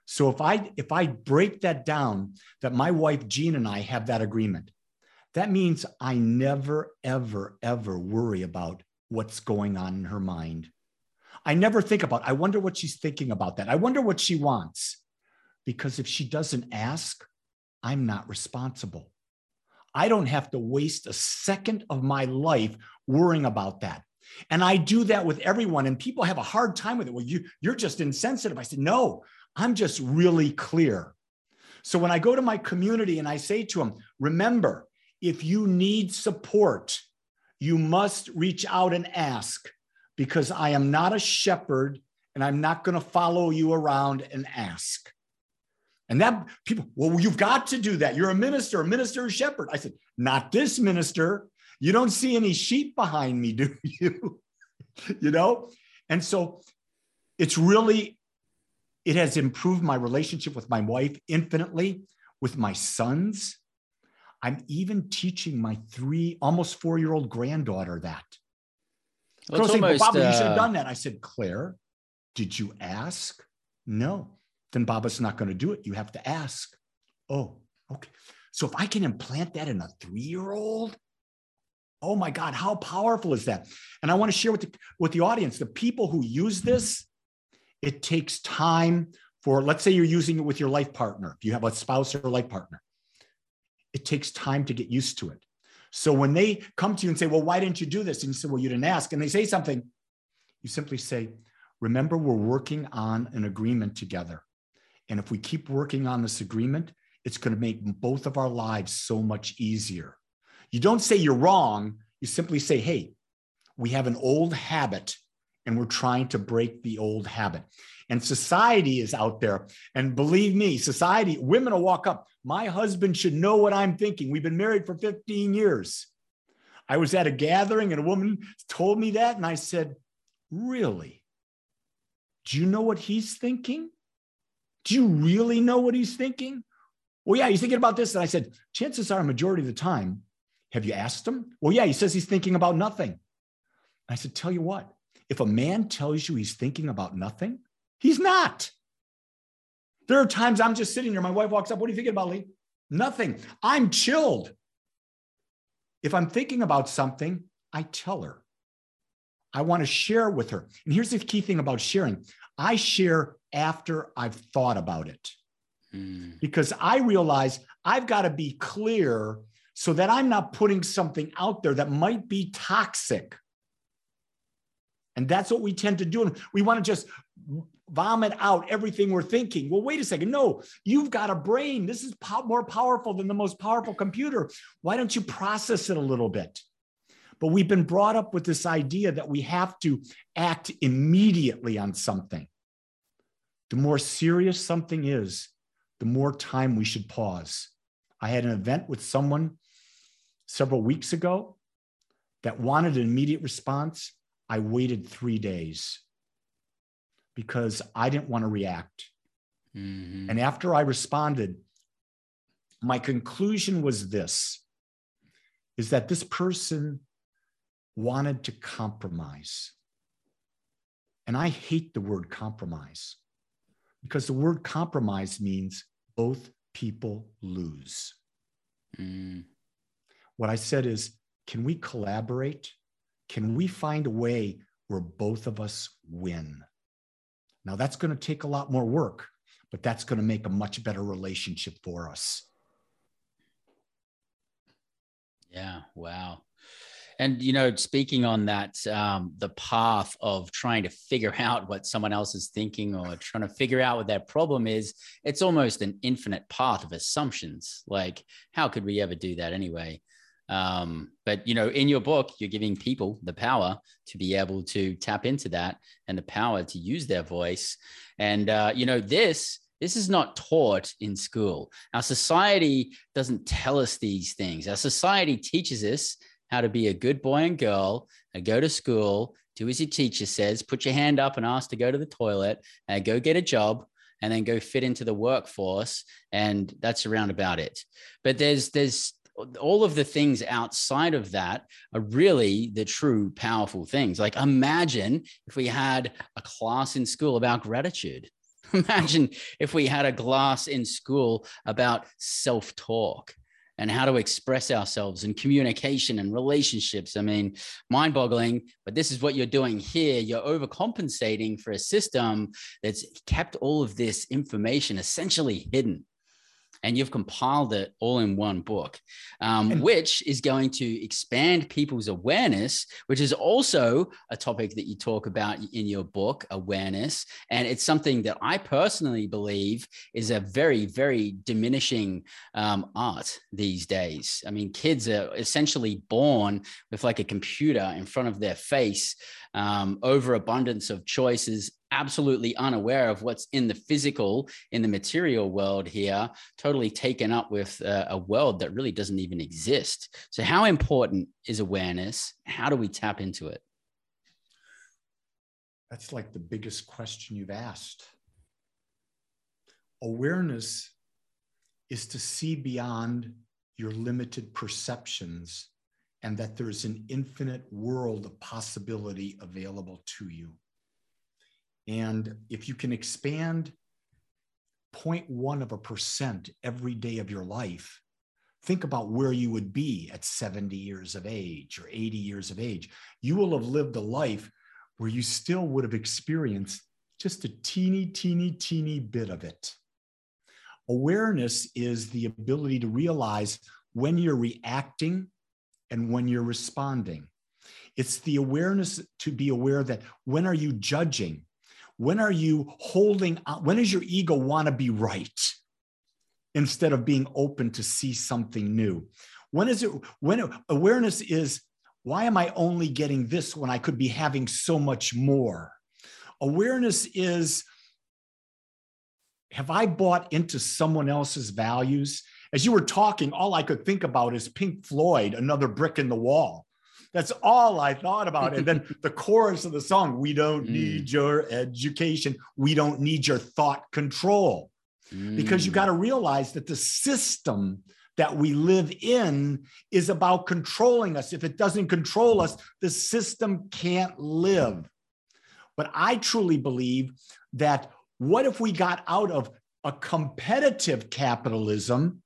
so if i if i break that down that my wife jean and i have that agreement that means i never ever ever worry about what's going on in her mind i never think about i wonder what she's thinking about that i wonder what she wants because if she doesn't ask, I'm not responsible. I don't have to waste a second of my life worrying about that. And I do that with everyone, and people have a hard time with it. Well, you, you're just insensitive. I said, no, I'm just really clear. So when I go to my community and I say to them, remember, if you need support, you must reach out and ask because I am not a shepherd and I'm not going to follow you around and ask. And that people, well, you've got to do that. You're a minister, a minister, a shepherd. I said, not this minister. You don't see any sheep behind me, do you? you know? And so it's really, it has improved my relationship with my wife infinitely, with my sons. I'm even teaching my three, almost four year old granddaughter that. Well, Girl saying, well, Bobby, uh... you should have done that. I said, Claire, did you ask? No then Baba's not going to do it. You have to ask. Oh, okay. So if I can implant that in a three year old, oh my God, how powerful is that? And I want to share with the, with the audience the people who use this, it takes time for, let's say you're using it with your life partner, if you have a spouse or life partner, it takes time to get used to it. So when they come to you and say, Well, why didn't you do this? And you say, Well, you didn't ask. And they say something, you simply say, Remember, we're working on an agreement together. And if we keep working on this agreement, it's going to make both of our lives so much easier. You don't say you're wrong, you simply say, hey, we have an old habit and we're trying to break the old habit. And society is out there. And believe me, society, women will walk up. My husband should know what I'm thinking. We've been married for 15 years. I was at a gathering and a woman told me that. And I said, Really? Do you know what he's thinking? Do you really know what he's thinking? Well, yeah, he's thinking about this. And I said, Chances are, a majority of the time, have you asked him? Well, yeah, he says he's thinking about nothing. I said, Tell you what, if a man tells you he's thinking about nothing, he's not. There are times I'm just sitting here. My wife walks up. What are you thinking about, Lee? Nothing. I'm chilled. If I'm thinking about something, I tell her. I want to share with her. And here's the key thing about sharing I share after I've thought about it mm. because I realize I've got to be clear so that I'm not putting something out there that might be toxic. And that's what we tend to do. And we want to just vomit out everything we're thinking. Well, wait a second. No, you've got a brain. This is po- more powerful than the most powerful computer. Why don't you process it a little bit? But we've been brought up with this idea that we have to act immediately on something. The more serious something is, the more time we should pause. I had an event with someone several weeks ago that wanted an immediate response. I waited three days because I didn't want to react. Mm-hmm. And after I responded, my conclusion was this is that this person wanted to compromise. And I hate the word compromise because the word compromise means both people lose. Mm. What I said is, can we collaborate? Can we find a way where both of us win? Now, that's going to take a lot more work, but that's going to make a much better relationship for us. Yeah, wow. And you know, speaking on that, um, the path of trying to figure out what someone else is thinking or trying to figure out what their problem is, it's almost an infinite path of assumptions. Like, how could we ever do that anyway? Um, but you know, in your book, you're giving people the power to be able to tap into that and the power to use their voice. And uh, you know, this this is not taught in school. Our society doesn't tell us these things. Our society teaches us how to be a good boy and girl and go to school, do as your teacher says, put your hand up and ask to go to the toilet, and go get a job, and then go fit into the workforce. And that's around about it. But there's there's all of the things outside of that are really the true powerful things. Like imagine if we had a class in school about gratitude. Imagine if we had a class in school about self talk and how to express ourselves and communication and relationships. I mean, mind boggling, but this is what you're doing here. You're overcompensating for a system that's kept all of this information essentially hidden and you've compiled it all in one book, um, which is going to expand people's awareness, which is also a topic that you talk about in your book, awareness. And it's something that I personally believe is a very, very diminishing um, art these days. I mean, kids are essentially born with like a computer in front of their face, um, overabundance of choices absolutely unaware of what's in the physical, in the material world here, totally taken up with a, a world that really doesn't even exist. So, how important is awareness? How do we tap into it? That's like the biggest question you've asked. Awareness is to see beyond your limited perceptions and that there's an infinite world of possibility available to you. And if you can expand 0.1 of a percent every day of your life, think about where you would be at 70 years of age or 80 years of age. You will have lived a life where you still would have experienced just a teeny, teeny, teeny bit of it. Awareness is the ability to realize when you're reacting and when you're responding. It's the awareness to be aware that when are you judging? When are you holding, on? when does your ego want to be right? instead of being open to see something new. When is it, when awareness is, why am I only getting this when I could be having so much more? Awareness is, have I bought into someone else's values? As you were talking, all I could think about is Pink Floyd, another brick in the wall. That's all I thought about. And then the chorus of the song, we don't mm. need your education. We don't need your thought control. Mm. Because you got to realize that the system that we live in is about controlling us. If it doesn't control us, the system can't live. But I truly believe that what if we got out of a competitive capitalism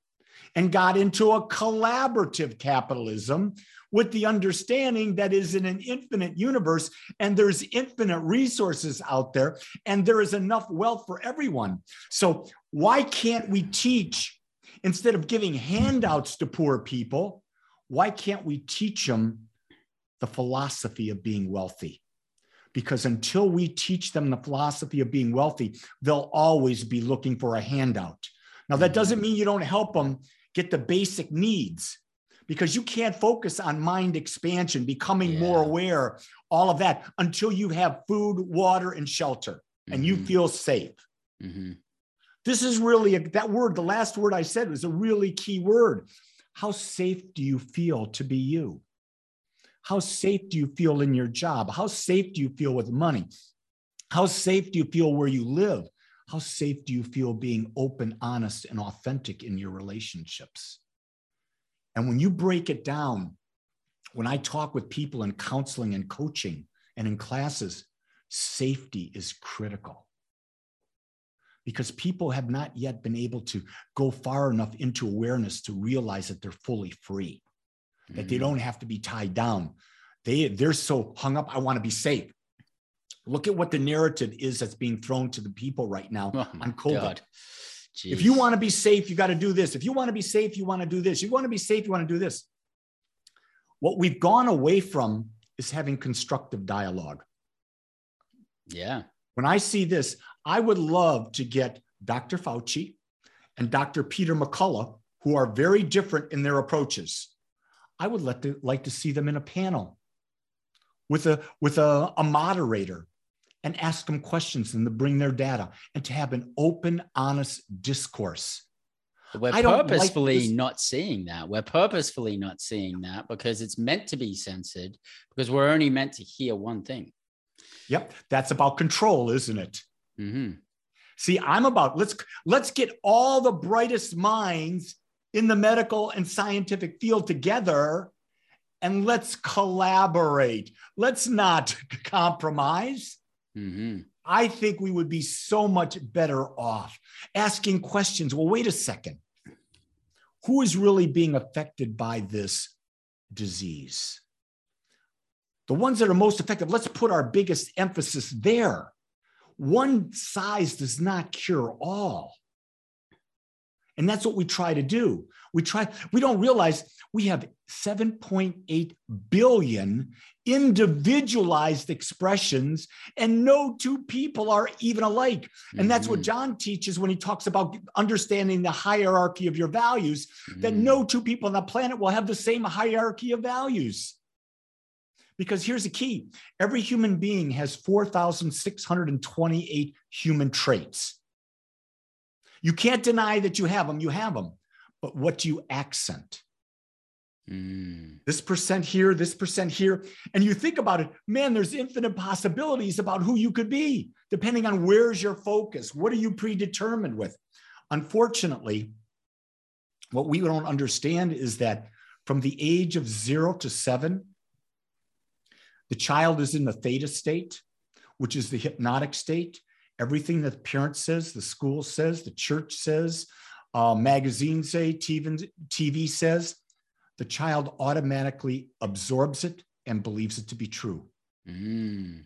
and got into a collaborative capitalism with the understanding that is in an infinite universe and there's infinite resources out there and there is enough wealth for everyone. So, why can't we teach instead of giving handouts to poor people? Why can't we teach them the philosophy of being wealthy? Because until we teach them the philosophy of being wealthy, they'll always be looking for a handout. Now, that doesn't mean you don't help them get the basic needs because you can't focus on mind expansion, becoming yeah. more aware, all of that until you have food, water, and shelter mm-hmm. and you mm-hmm. feel safe. Mm-hmm. This is really a, that word, the last word I said was a really key word. How safe do you feel to be you? How safe do you feel in your job? How safe do you feel with money? How safe do you feel where you live? How safe do you feel being open, honest, and authentic in your relationships? And when you break it down, when I talk with people in counseling and coaching and in classes, safety is critical because people have not yet been able to go far enough into awareness to realize that they're fully free, mm-hmm. that they mm-hmm. don't have to be tied down. They, they're so hung up, I want to be safe. Look at what the narrative is that's being thrown to the people right now oh on COVID. If you want to be safe, you got to do this. If you want to be safe, you want to do this. You want to be safe, you want to do this. What we've gone away from is having constructive dialogue. Yeah. When I see this, I would love to get Dr. Fauci and Dr. Peter McCullough, who are very different in their approaches. I would like to see them in a panel with a with a, a moderator and ask them questions and to bring their data and to have an open, honest discourse. We're purposefully like not seeing that. We're purposefully not seeing that because it's meant to be censored because we're only meant to hear one thing. Yep, that's about control, isn't it? Mm-hmm. See, I'm about let's let's get all the brightest minds in the medical and scientific field together and let's collaborate. Let's not compromise. Mm-hmm. I think we would be so much better off asking questions. Well, wait a second. Who is really being affected by this disease? The ones that are most effective, let's put our biggest emphasis there. One size does not cure all. And that's what we try to do. We try, we don't realize we have 7.8 billion individualized expressions, and no two people are even alike. Mm-hmm. And that's what mm-hmm. John teaches when he talks about understanding the hierarchy of your values, mm-hmm. that no two people on the planet will have the same hierarchy of values. Because here's the key every human being has 4,628 human traits. You can't deny that you have them, you have them. But what do you accent? Mm. This percent here, this percent here. And you think about it, man, there's infinite possibilities about who you could be, depending on where's your focus. What are you predetermined with? Unfortunately, what we don't understand is that from the age of zero to seven, the child is in the theta state, which is the hypnotic state. Everything that the parent says, the school says, the church says, uh, magazines say, TV, TV says, the child automatically absorbs it and believes it to be true. Mm.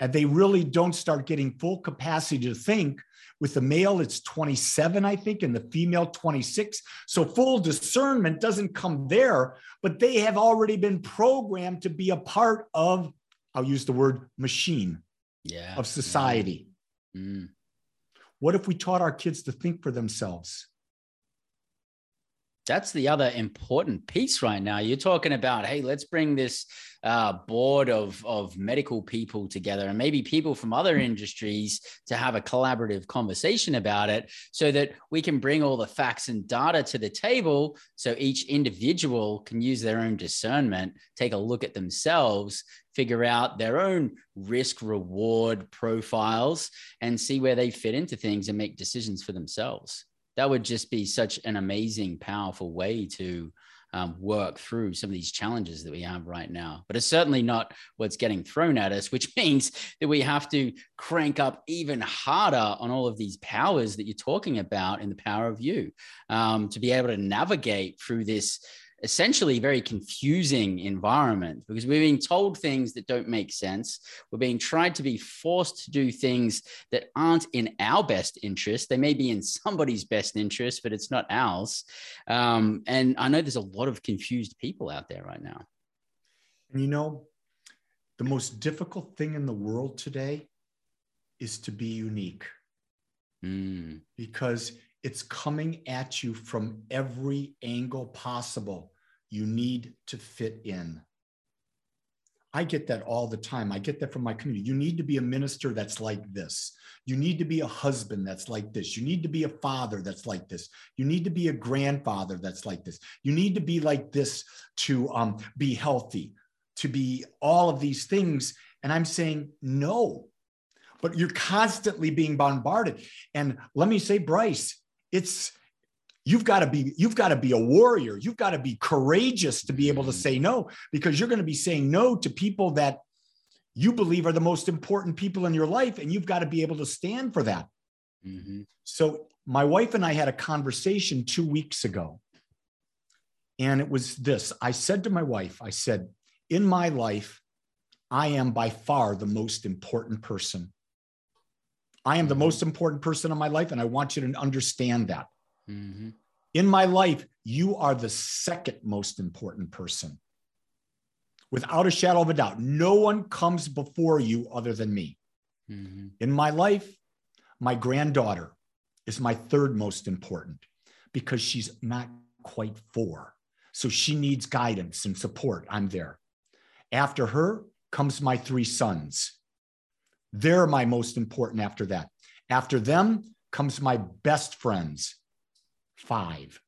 And they really don't start getting full capacity to think. With the male, it's 27, I think, and the female, 26. So full discernment doesn't come there, but they have already been programmed to be a part of, I'll use the word machine yeah. of society. Mm. What if we taught our kids to think for themselves? That's the other important piece right now. You're talking about, hey, let's bring this uh, board of, of medical people together and maybe people from other industries to have a collaborative conversation about it so that we can bring all the facts and data to the table so each individual can use their own discernment, take a look at themselves, figure out their own risk reward profiles, and see where they fit into things and make decisions for themselves that would just be such an amazing, powerful way to um, work through some of these challenges that we have right now. But it's certainly not what's getting thrown at us, which means that we have to crank up even harder on all of these powers that you're talking about in the power of you um, to be able to navigate through this essentially very confusing environment because we're being told things that don't make sense. We're being tried to be forced to do things that aren't in our best interest. They may be in somebody's best interest, but it's not ours. Um, and I know there's a lot of confused people out there right now. And you know, the most difficult thing in the world today is to be unique mm. because it's coming at you from every angle possible you need to fit in. I get that all the time. I get that from my community. You need to be a minister that's like this. You need to be a husband that's like this. You need to be a father that's like this. You need to be a grandfather that's like this. You need to be like this to um, be healthy, to be all of these things. And I'm saying, no, but you're constantly being bombarded. And let me say, Bryce, it's you've got to be you've got to be a warrior you've got to be courageous to be able to mm-hmm. say no because you're going to be saying no to people that you believe are the most important people in your life and you've got to be able to stand for that mm-hmm. so my wife and i had a conversation two weeks ago and it was this i said to my wife i said in my life i am by far the most important person i am the mm-hmm. most important person in my life and i want you to understand that Mm-hmm. In my life, you are the second most important person. Without a shadow of a doubt, no one comes before you other than me. Mm-hmm. In my life, my granddaughter is my third most important because she's not quite four. So she needs guidance and support. I'm there. After her comes my three sons. They're my most important after that. After them comes my best friends 5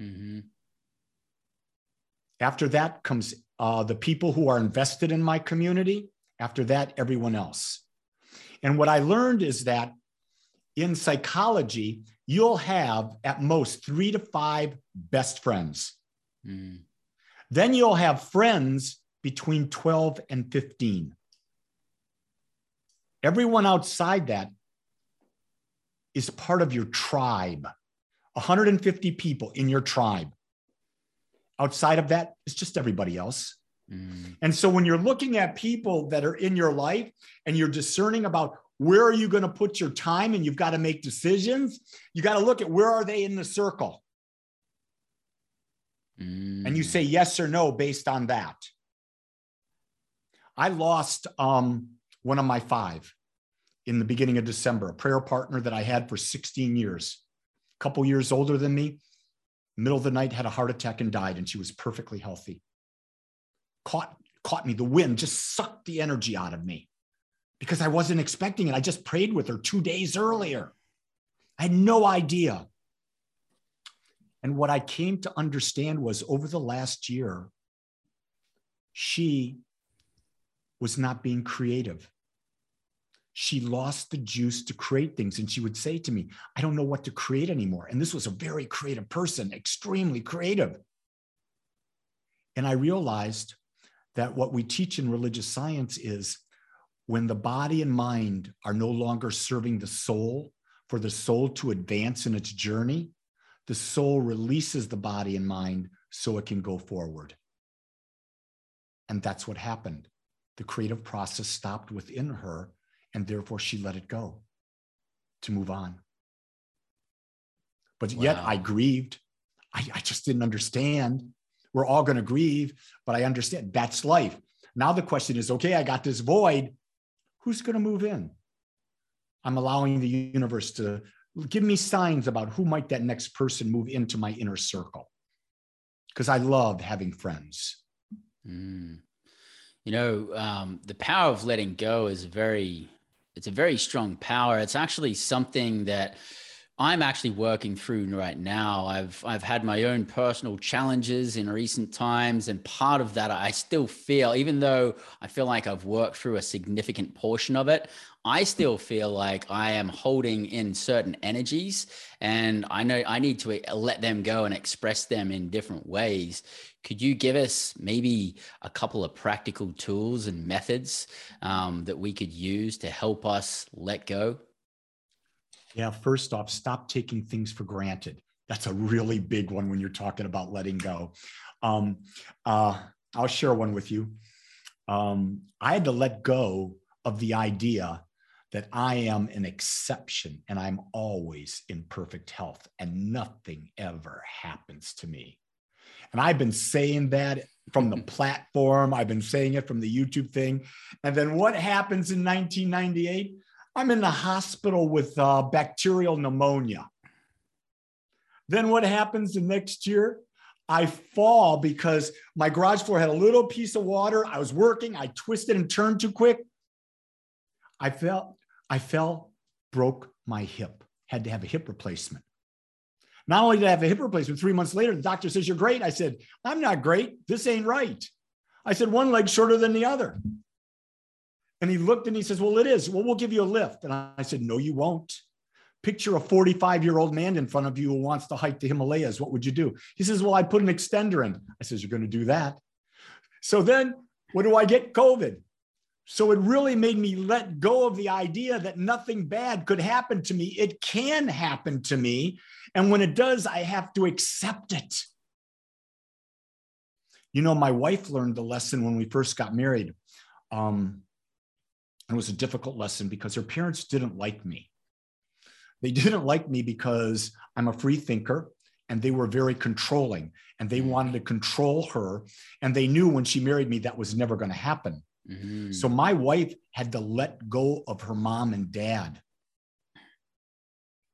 mm-hmm. After that comes uh, the people who are invested in my community. After that, everyone else. And what I learned is that in psychology, you'll have at most three to five best friends. Mm. Then you'll have friends between 12 and 15. Everyone outside that is part of your tribe. 150 people in your tribe. Outside of that, it's just everybody else. Mm. And so when you're looking at people that are in your life and you're discerning about where are you going to put your time and you've got to make decisions, you got to look at where are they in the circle. Mm. And you say yes or no based on that. I lost um, one of my five in the beginning of December, a prayer partner that I had for 16 years couple years older than me, middle of the night, had a heart attack and died, and she was perfectly healthy. Caught, caught me. The wind just sucked the energy out of me because I wasn't expecting it. I just prayed with her two days earlier. I had no idea. And what I came to understand was over the last year, she was not being creative she lost the juice to create things. And she would say to me, I don't know what to create anymore. And this was a very creative person, extremely creative. And I realized that what we teach in religious science is when the body and mind are no longer serving the soul for the soul to advance in its journey, the soul releases the body and mind so it can go forward. And that's what happened. The creative process stopped within her and therefore she let it go to move on. But wow. yet I grieved. I, I just didn't understand. We're all going to grieve, but I understand that's life. Now the question is okay, I got this void. Who's going to move in? I'm allowing the universe to give me signs about who might that next person move into my inner circle. Because I love having friends. Mm. You know, um, the power of letting go is very, it's a very strong power. It's actually something that I'm actually working through right now. I've I've had my own personal challenges in recent times, and part of that I still feel, even though I feel like I've worked through a significant portion of it, I still feel like I am holding in certain energies, and I know I need to let them go and express them in different ways. Could you give us maybe a couple of practical tools and methods um, that we could use to help us let go? Yeah, first off, stop taking things for granted. That's a really big one when you're talking about letting go. Um, uh, I'll share one with you. Um, I had to let go of the idea that I am an exception and I'm always in perfect health and nothing ever happens to me. And I've been saying that from the platform, I've been saying it from the YouTube thing. And then what happens in 1998? I'm in the hospital with uh, bacterial pneumonia. Then what happens the next year? I fall because my garage floor had a little piece of water. I was working, I twisted and turned too quick. I fell, I fell, broke my hip, had to have a hip replacement. Not only did I have a hip replacement, three months later, the doctor says, You're great. I said, I'm not great. This ain't right. I said, One leg shorter than the other. And he looked and he says, Well, it is. Well, we'll give you a lift. And I said, No, you won't. Picture a 45 year old man in front of you who wants to hike the Himalayas. What would you do? He says, Well, I put an extender in. I says, You're going to do that. So then what do I get? COVID. So it really made me let go of the idea that nothing bad could happen to me. It can happen to me. And when it does, I have to accept it. You know, my wife learned the lesson when we first got married. Um, it was a difficult lesson because her parents didn't like me. They didn't like me because I'm a free thinker and they were very controlling and they mm-hmm. wanted to control her. And they knew when she married me that was never going to happen. Mm-hmm. So my wife had to let go of her mom and dad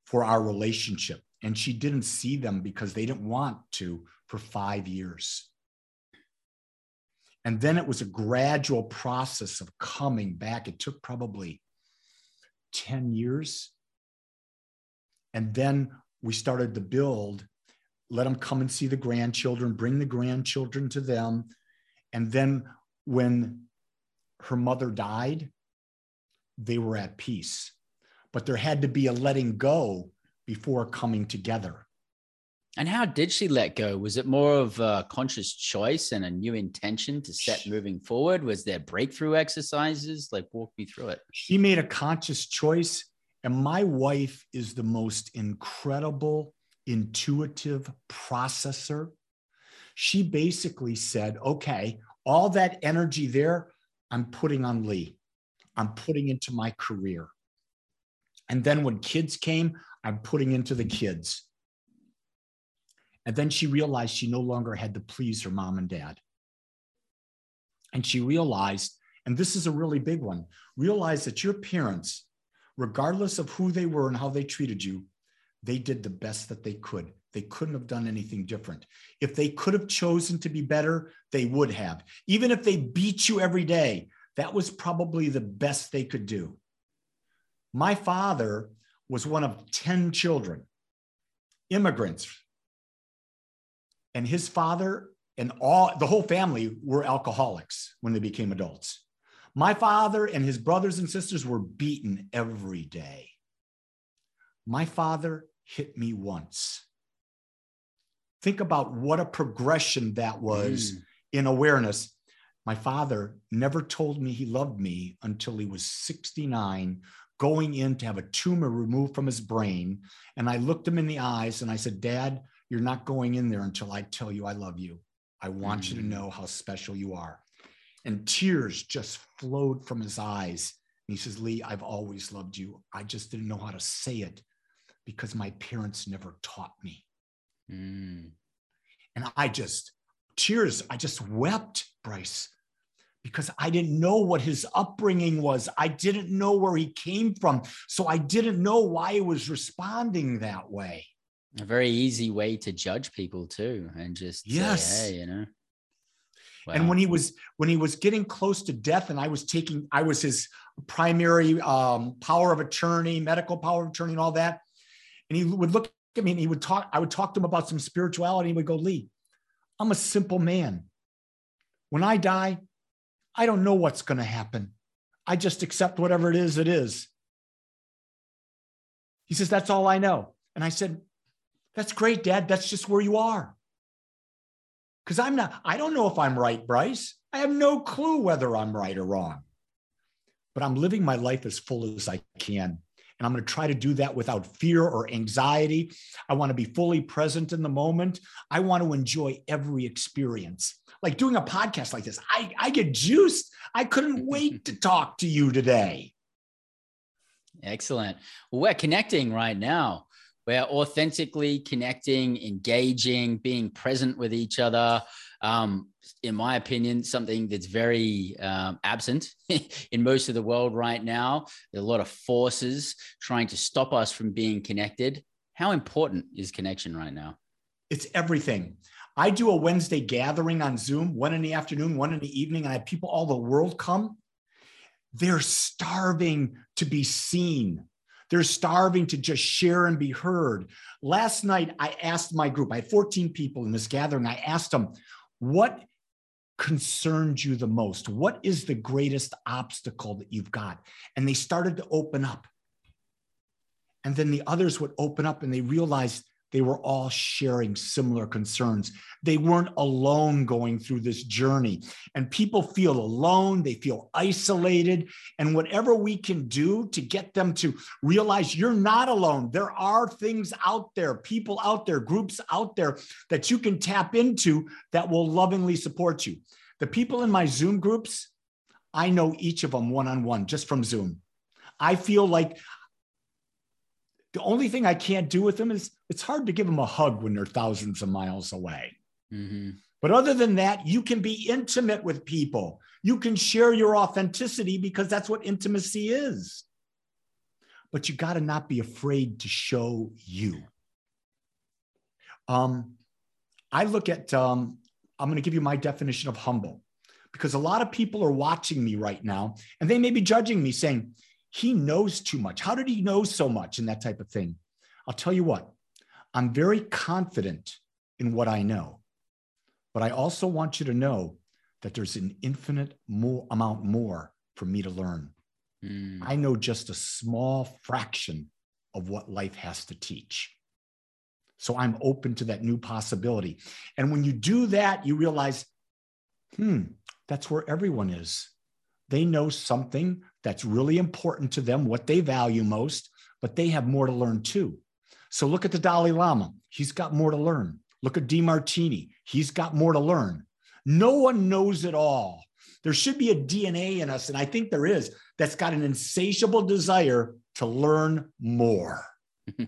for our relationship. And she didn't see them because they didn't want to for five years. And then it was a gradual process of coming back. It took probably 10 years. And then we started to build, let them come and see the grandchildren, bring the grandchildren to them. And then when her mother died, they were at peace. But there had to be a letting go before coming together. And how did she let go? Was it more of a conscious choice and a new intention to set moving forward? Was there breakthrough exercises? Like, walk me through it. She made a conscious choice. And my wife is the most incredible, intuitive processor. She basically said, okay, all that energy there, I'm putting on Lee, I'm putting into my career. And then when kids came, I'm putting into the kids. And then she realized she no longer had to please her mom and dad. And she realized, and this is a really big one, realize that your parents, regardless of who they were and how they treated you, they did the best that they could. They couldn't have done anything different. If they could have chosen to be better, they would have. Even if they beat you every day, that was probably the best they could do. My father was one of 10 children, immigrants and his father and all the whole family were alcoholics when they became adults. My father and his brothers and sisters were beaten every day. My father hit me once. Think about what a progression that was mm. in awareness. My father never told me he loved me until he was 69, going in to have a tumor removed from his brain. And I looked him in the eyes and I said, Dad, you're not going in there until I tell you I love you. I want mm. you to mm. know how special you are. And tears just flowed from his eyes. And he says, Lee, I've always loved you. I just didn't know how to say it because my parents never taught me. Mm. And I just, tears, I just wept, Bryce, because I didn't know what his upbringing was. I didn't know where he came from. So I didn't know why he was responding that way. A very easy way to judge people too, and just yes, say, hey, you know. Wow. And when he was when he was getting close to death, and I was taking, I was his primary um, power of attorney, medical power of attorney, and all that. And he would look at me and he would talk. I would talk to him about some spirituality. And he would go, Lee, I'm a simple man. When I die, I don't know what's going to happen. I just accept whatever it is, it is. He says, That's all I know. And I said, That's great, Dad. That's just where you are. Because I'm not, I don't know if I'm right, Bryce. I have no clue whether I'm right or wrong. But I'm living my life as full as I can. And I'm going to try to do that without fear or anxiety. I want to be fully present in the moment. I want to enjoy every experience like doing a podcast like this. I, I get juiced. I couldn't wait to talk to you today. Excellent. Well, we're connecting right now. We're authentically connecting, engaging, being present with each other. Um, in my opinion, something that's very um, absent in most of the world right now. There are a lot of forces trying to stop us from being connected. How important is connection right now? It's everything. I do a Wednesday gathering on Zoom, one in the afternoon, one in the evening, and I have people all the world come. They're starving to be seen. They're starving to just share and be heard. Last night, I asked my group, I had 14 people in this gathering. I asked them, what concerns you the most? What is the greatest obstacle that you've got? And they started to open up. And then the others would open up and they realized they were all sharing similar concerns. They weren't alone going through this journey. And people feel alone, they feel isolated. And whatever we can do to get them to realize you're not alone, there are things out there, people out there, groups out there that you can tap into that will lovingly support you. The people in my Zoom groups, I know each of them one on one just from Zoom. I feel like the only thing I can't do with them is it's hard to give them a hug when they're thousands of miles away. Mm-hmm. But other than that, you can be intimate with people. You can share your authenticity because that's what intimacy is. But you got to not be afraid to show you. Um, I look at, um, I'm going to give you my definition of humble because a lot of people are watching me right now and they may be judging me saying, he knows too much. How did he know so much and that type of thing? I'll tell you what, I'm very confident in what I know, but I also want you to know that there's an infinite more amount more for me to learn. Mm. I know just a small fraction of what life has to teach. So I'm open to that new possibility. And when you do that, you realize, hmm, that's where everyone is. They know something that's really important to them, what they value most, but they have more to learn too. So look at the Dalai Lama. He's got more to learn. Look at Demartini. He's got more to learn. No one knows it all. There should be a DNA in us, and I think there is, that's got an insatiable desire to learn more.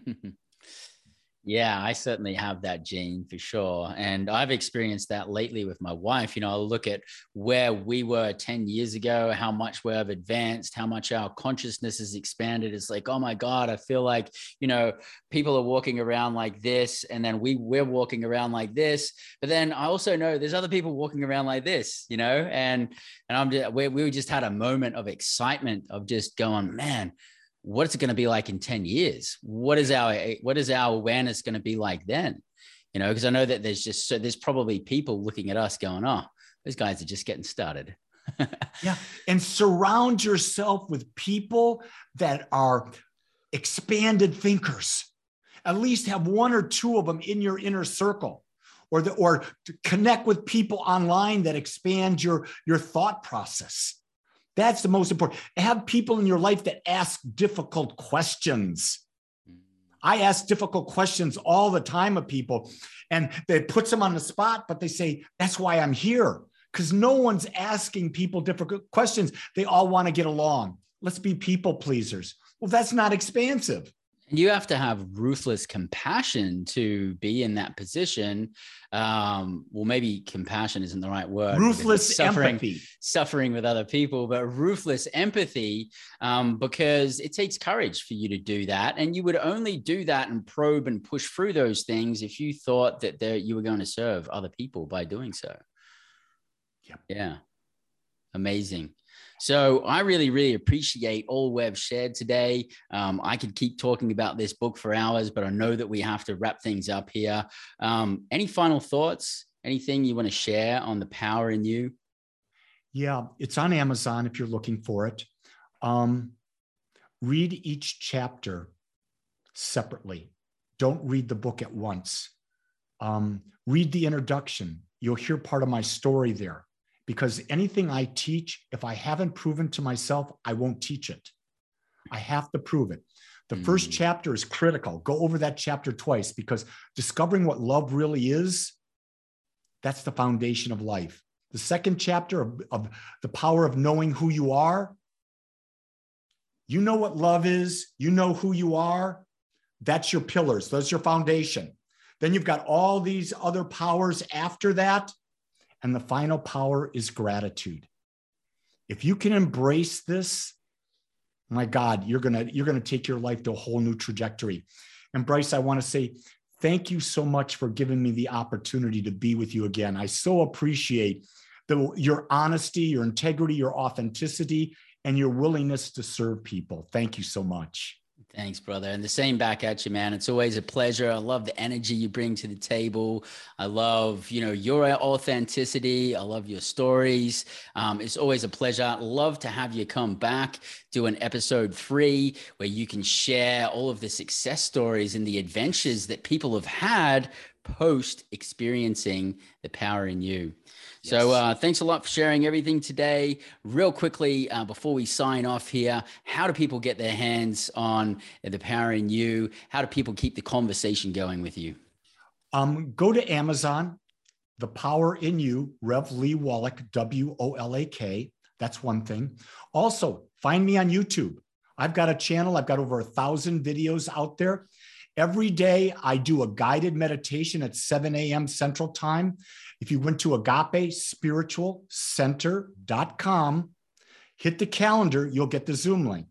Yeah, I certainly have that gene for sure. And I've experienced that lately with my wife. You know, I look at where we were 10 years ago, how much we have advanced, how much our consciousness has expanded. It's like, oh my God, I feel like, you know, people are walking around like this, and then we we're walking around like this. But then I also know there's other people walking around like this, you know, and and I'm just we, we just had a moment of excitement of just going, man what's it going to be like in 10 years? What is our eh, what is our awareness going to be like then? You know because i know that there's just so there's probably people looking at us going oh those guys are just getting started. Yeah. And surround yourself with people that are expanded thinkers. At least have one or two of them in your inner circle or the, or to connect with people online that expand your your thought process that's the most important. Have people in your life that ask difficult questions. I ask difficult questions all the time of people, and it puts them on the spot, but they say, That's why I'm here. Because no one's asking people difficult questions. They all want to get along. Let's be people pleasers. Well, that's not expansive. And you have to have ruthless compassion to be in that position. Um, well, maybe compassion isn't the right word. Ruthless suffering, empathy. suffering with other people, but ruthless empathy, um, because it takes courage for you to do that. And you would only do that and probe and push through those things if you thought that you were going to serve other people by doing so. Yep. Yeah. Amazing. So I really, really appreciate all we've shared today. Um, I could keep talking about this book for hours, but I know that we have to wrap things up here. Um, any final thoughts? Anything you want to share on the power in you? Yeah, it's on Amazon if you're looking for it. Um, read each chapter separately. Don't read the book at once. Um, read the introduction. You'll hear part of my story there because anything I teach, if I haven't proven to myself, I won't teach it. I have to prove it. The mm. first chapter is critical. Go over that chapter twice because discovering what love really is, that's the foundation of life. The second chapter of, of the power of knowing who you are, you know what love is, you know who you are. That's your pillars, that's your foundation. Then you've got all these other powers after that and the final power is gratitude. If you can embrace this, my God, you're gonna you're gonna take your life to a whole new trajectory. And Bryce, I want to say thank you so much for giving me the opportunity to be with you again. I so appreciate the, your honesty, your integrity, your authenticity, and your willingness to serve people. Thank you so much. Thanks, brother. And the same back at you, man. It's always a pleasure. I love the energy you bring to the table. I love, you know, your authenticity. I love your stories. Um, it's always a pleasure. Love to have you come back, do an episode three where you can share all of the success stories and the adventures that people have had post experiencing the power in you. So uh, thanks a lot for sharing everything today. Real quickly, uh, before we sign off here, how do people get their hands on the power in you? How do people keep the conversation going with you? Um, go to Amazon, The Power in You, Rev Lee Wolak, W O L A K. That's one thing. Also, find me on YouTube. I've got a channel, I've got over a thousand videos out there. Every day, I do a guided meditation at 7 a.m. Central Time. If you went to agapespiritualcenter.com, hit the calendar, you'll get the Zoom link.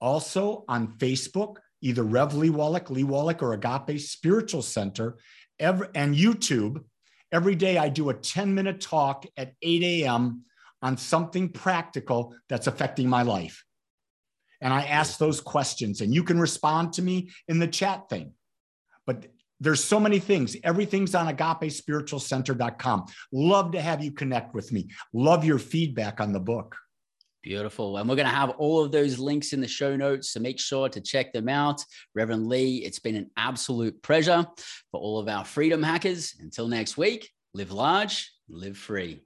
Also on Facebook, either Rev Lee Wolak, Lee Wolak, or Agape Spiritual Center, every, and YouTube. Every day I do a 10 minute talk at 8 a.m. on something practical that's affecting my life. And I ask those questions, and you can respond to me in the chat thing. But there's so many things. Everything's on agapespiritualcenter.com. Love to have you connect with me. Love your feedback on the book. Beautiful. And we're going to have all of those links in the show notes. So make sure to check them out. Reverend Lee, it's been an absolute pleasure for all of our freedom hackers. Until next week, live large, live free.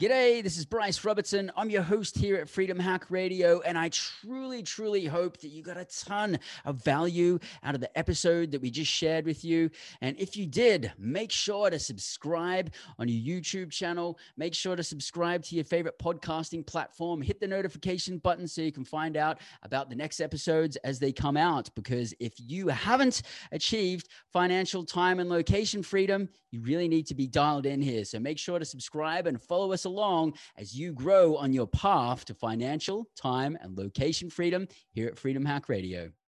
G'day, this is Bryce Robertson. I'm your host here at Freedom Hack Radio, and I truly, truly hope that you got a ton of value out of the episode that we just shared with you. And if you did, make sure to subscribe on your YouTube channel. Make sure to subscribe to your favorite podcasting platform. Hit the notification button so you can find out about the next episodes as they come out. Because if you haven't achieved financial time and location freedom, you really need to be dialed in here. So make sure to subscribe and follow us along as you grow on your path to financial, time, and location freedom here at Freedom Hack Radio.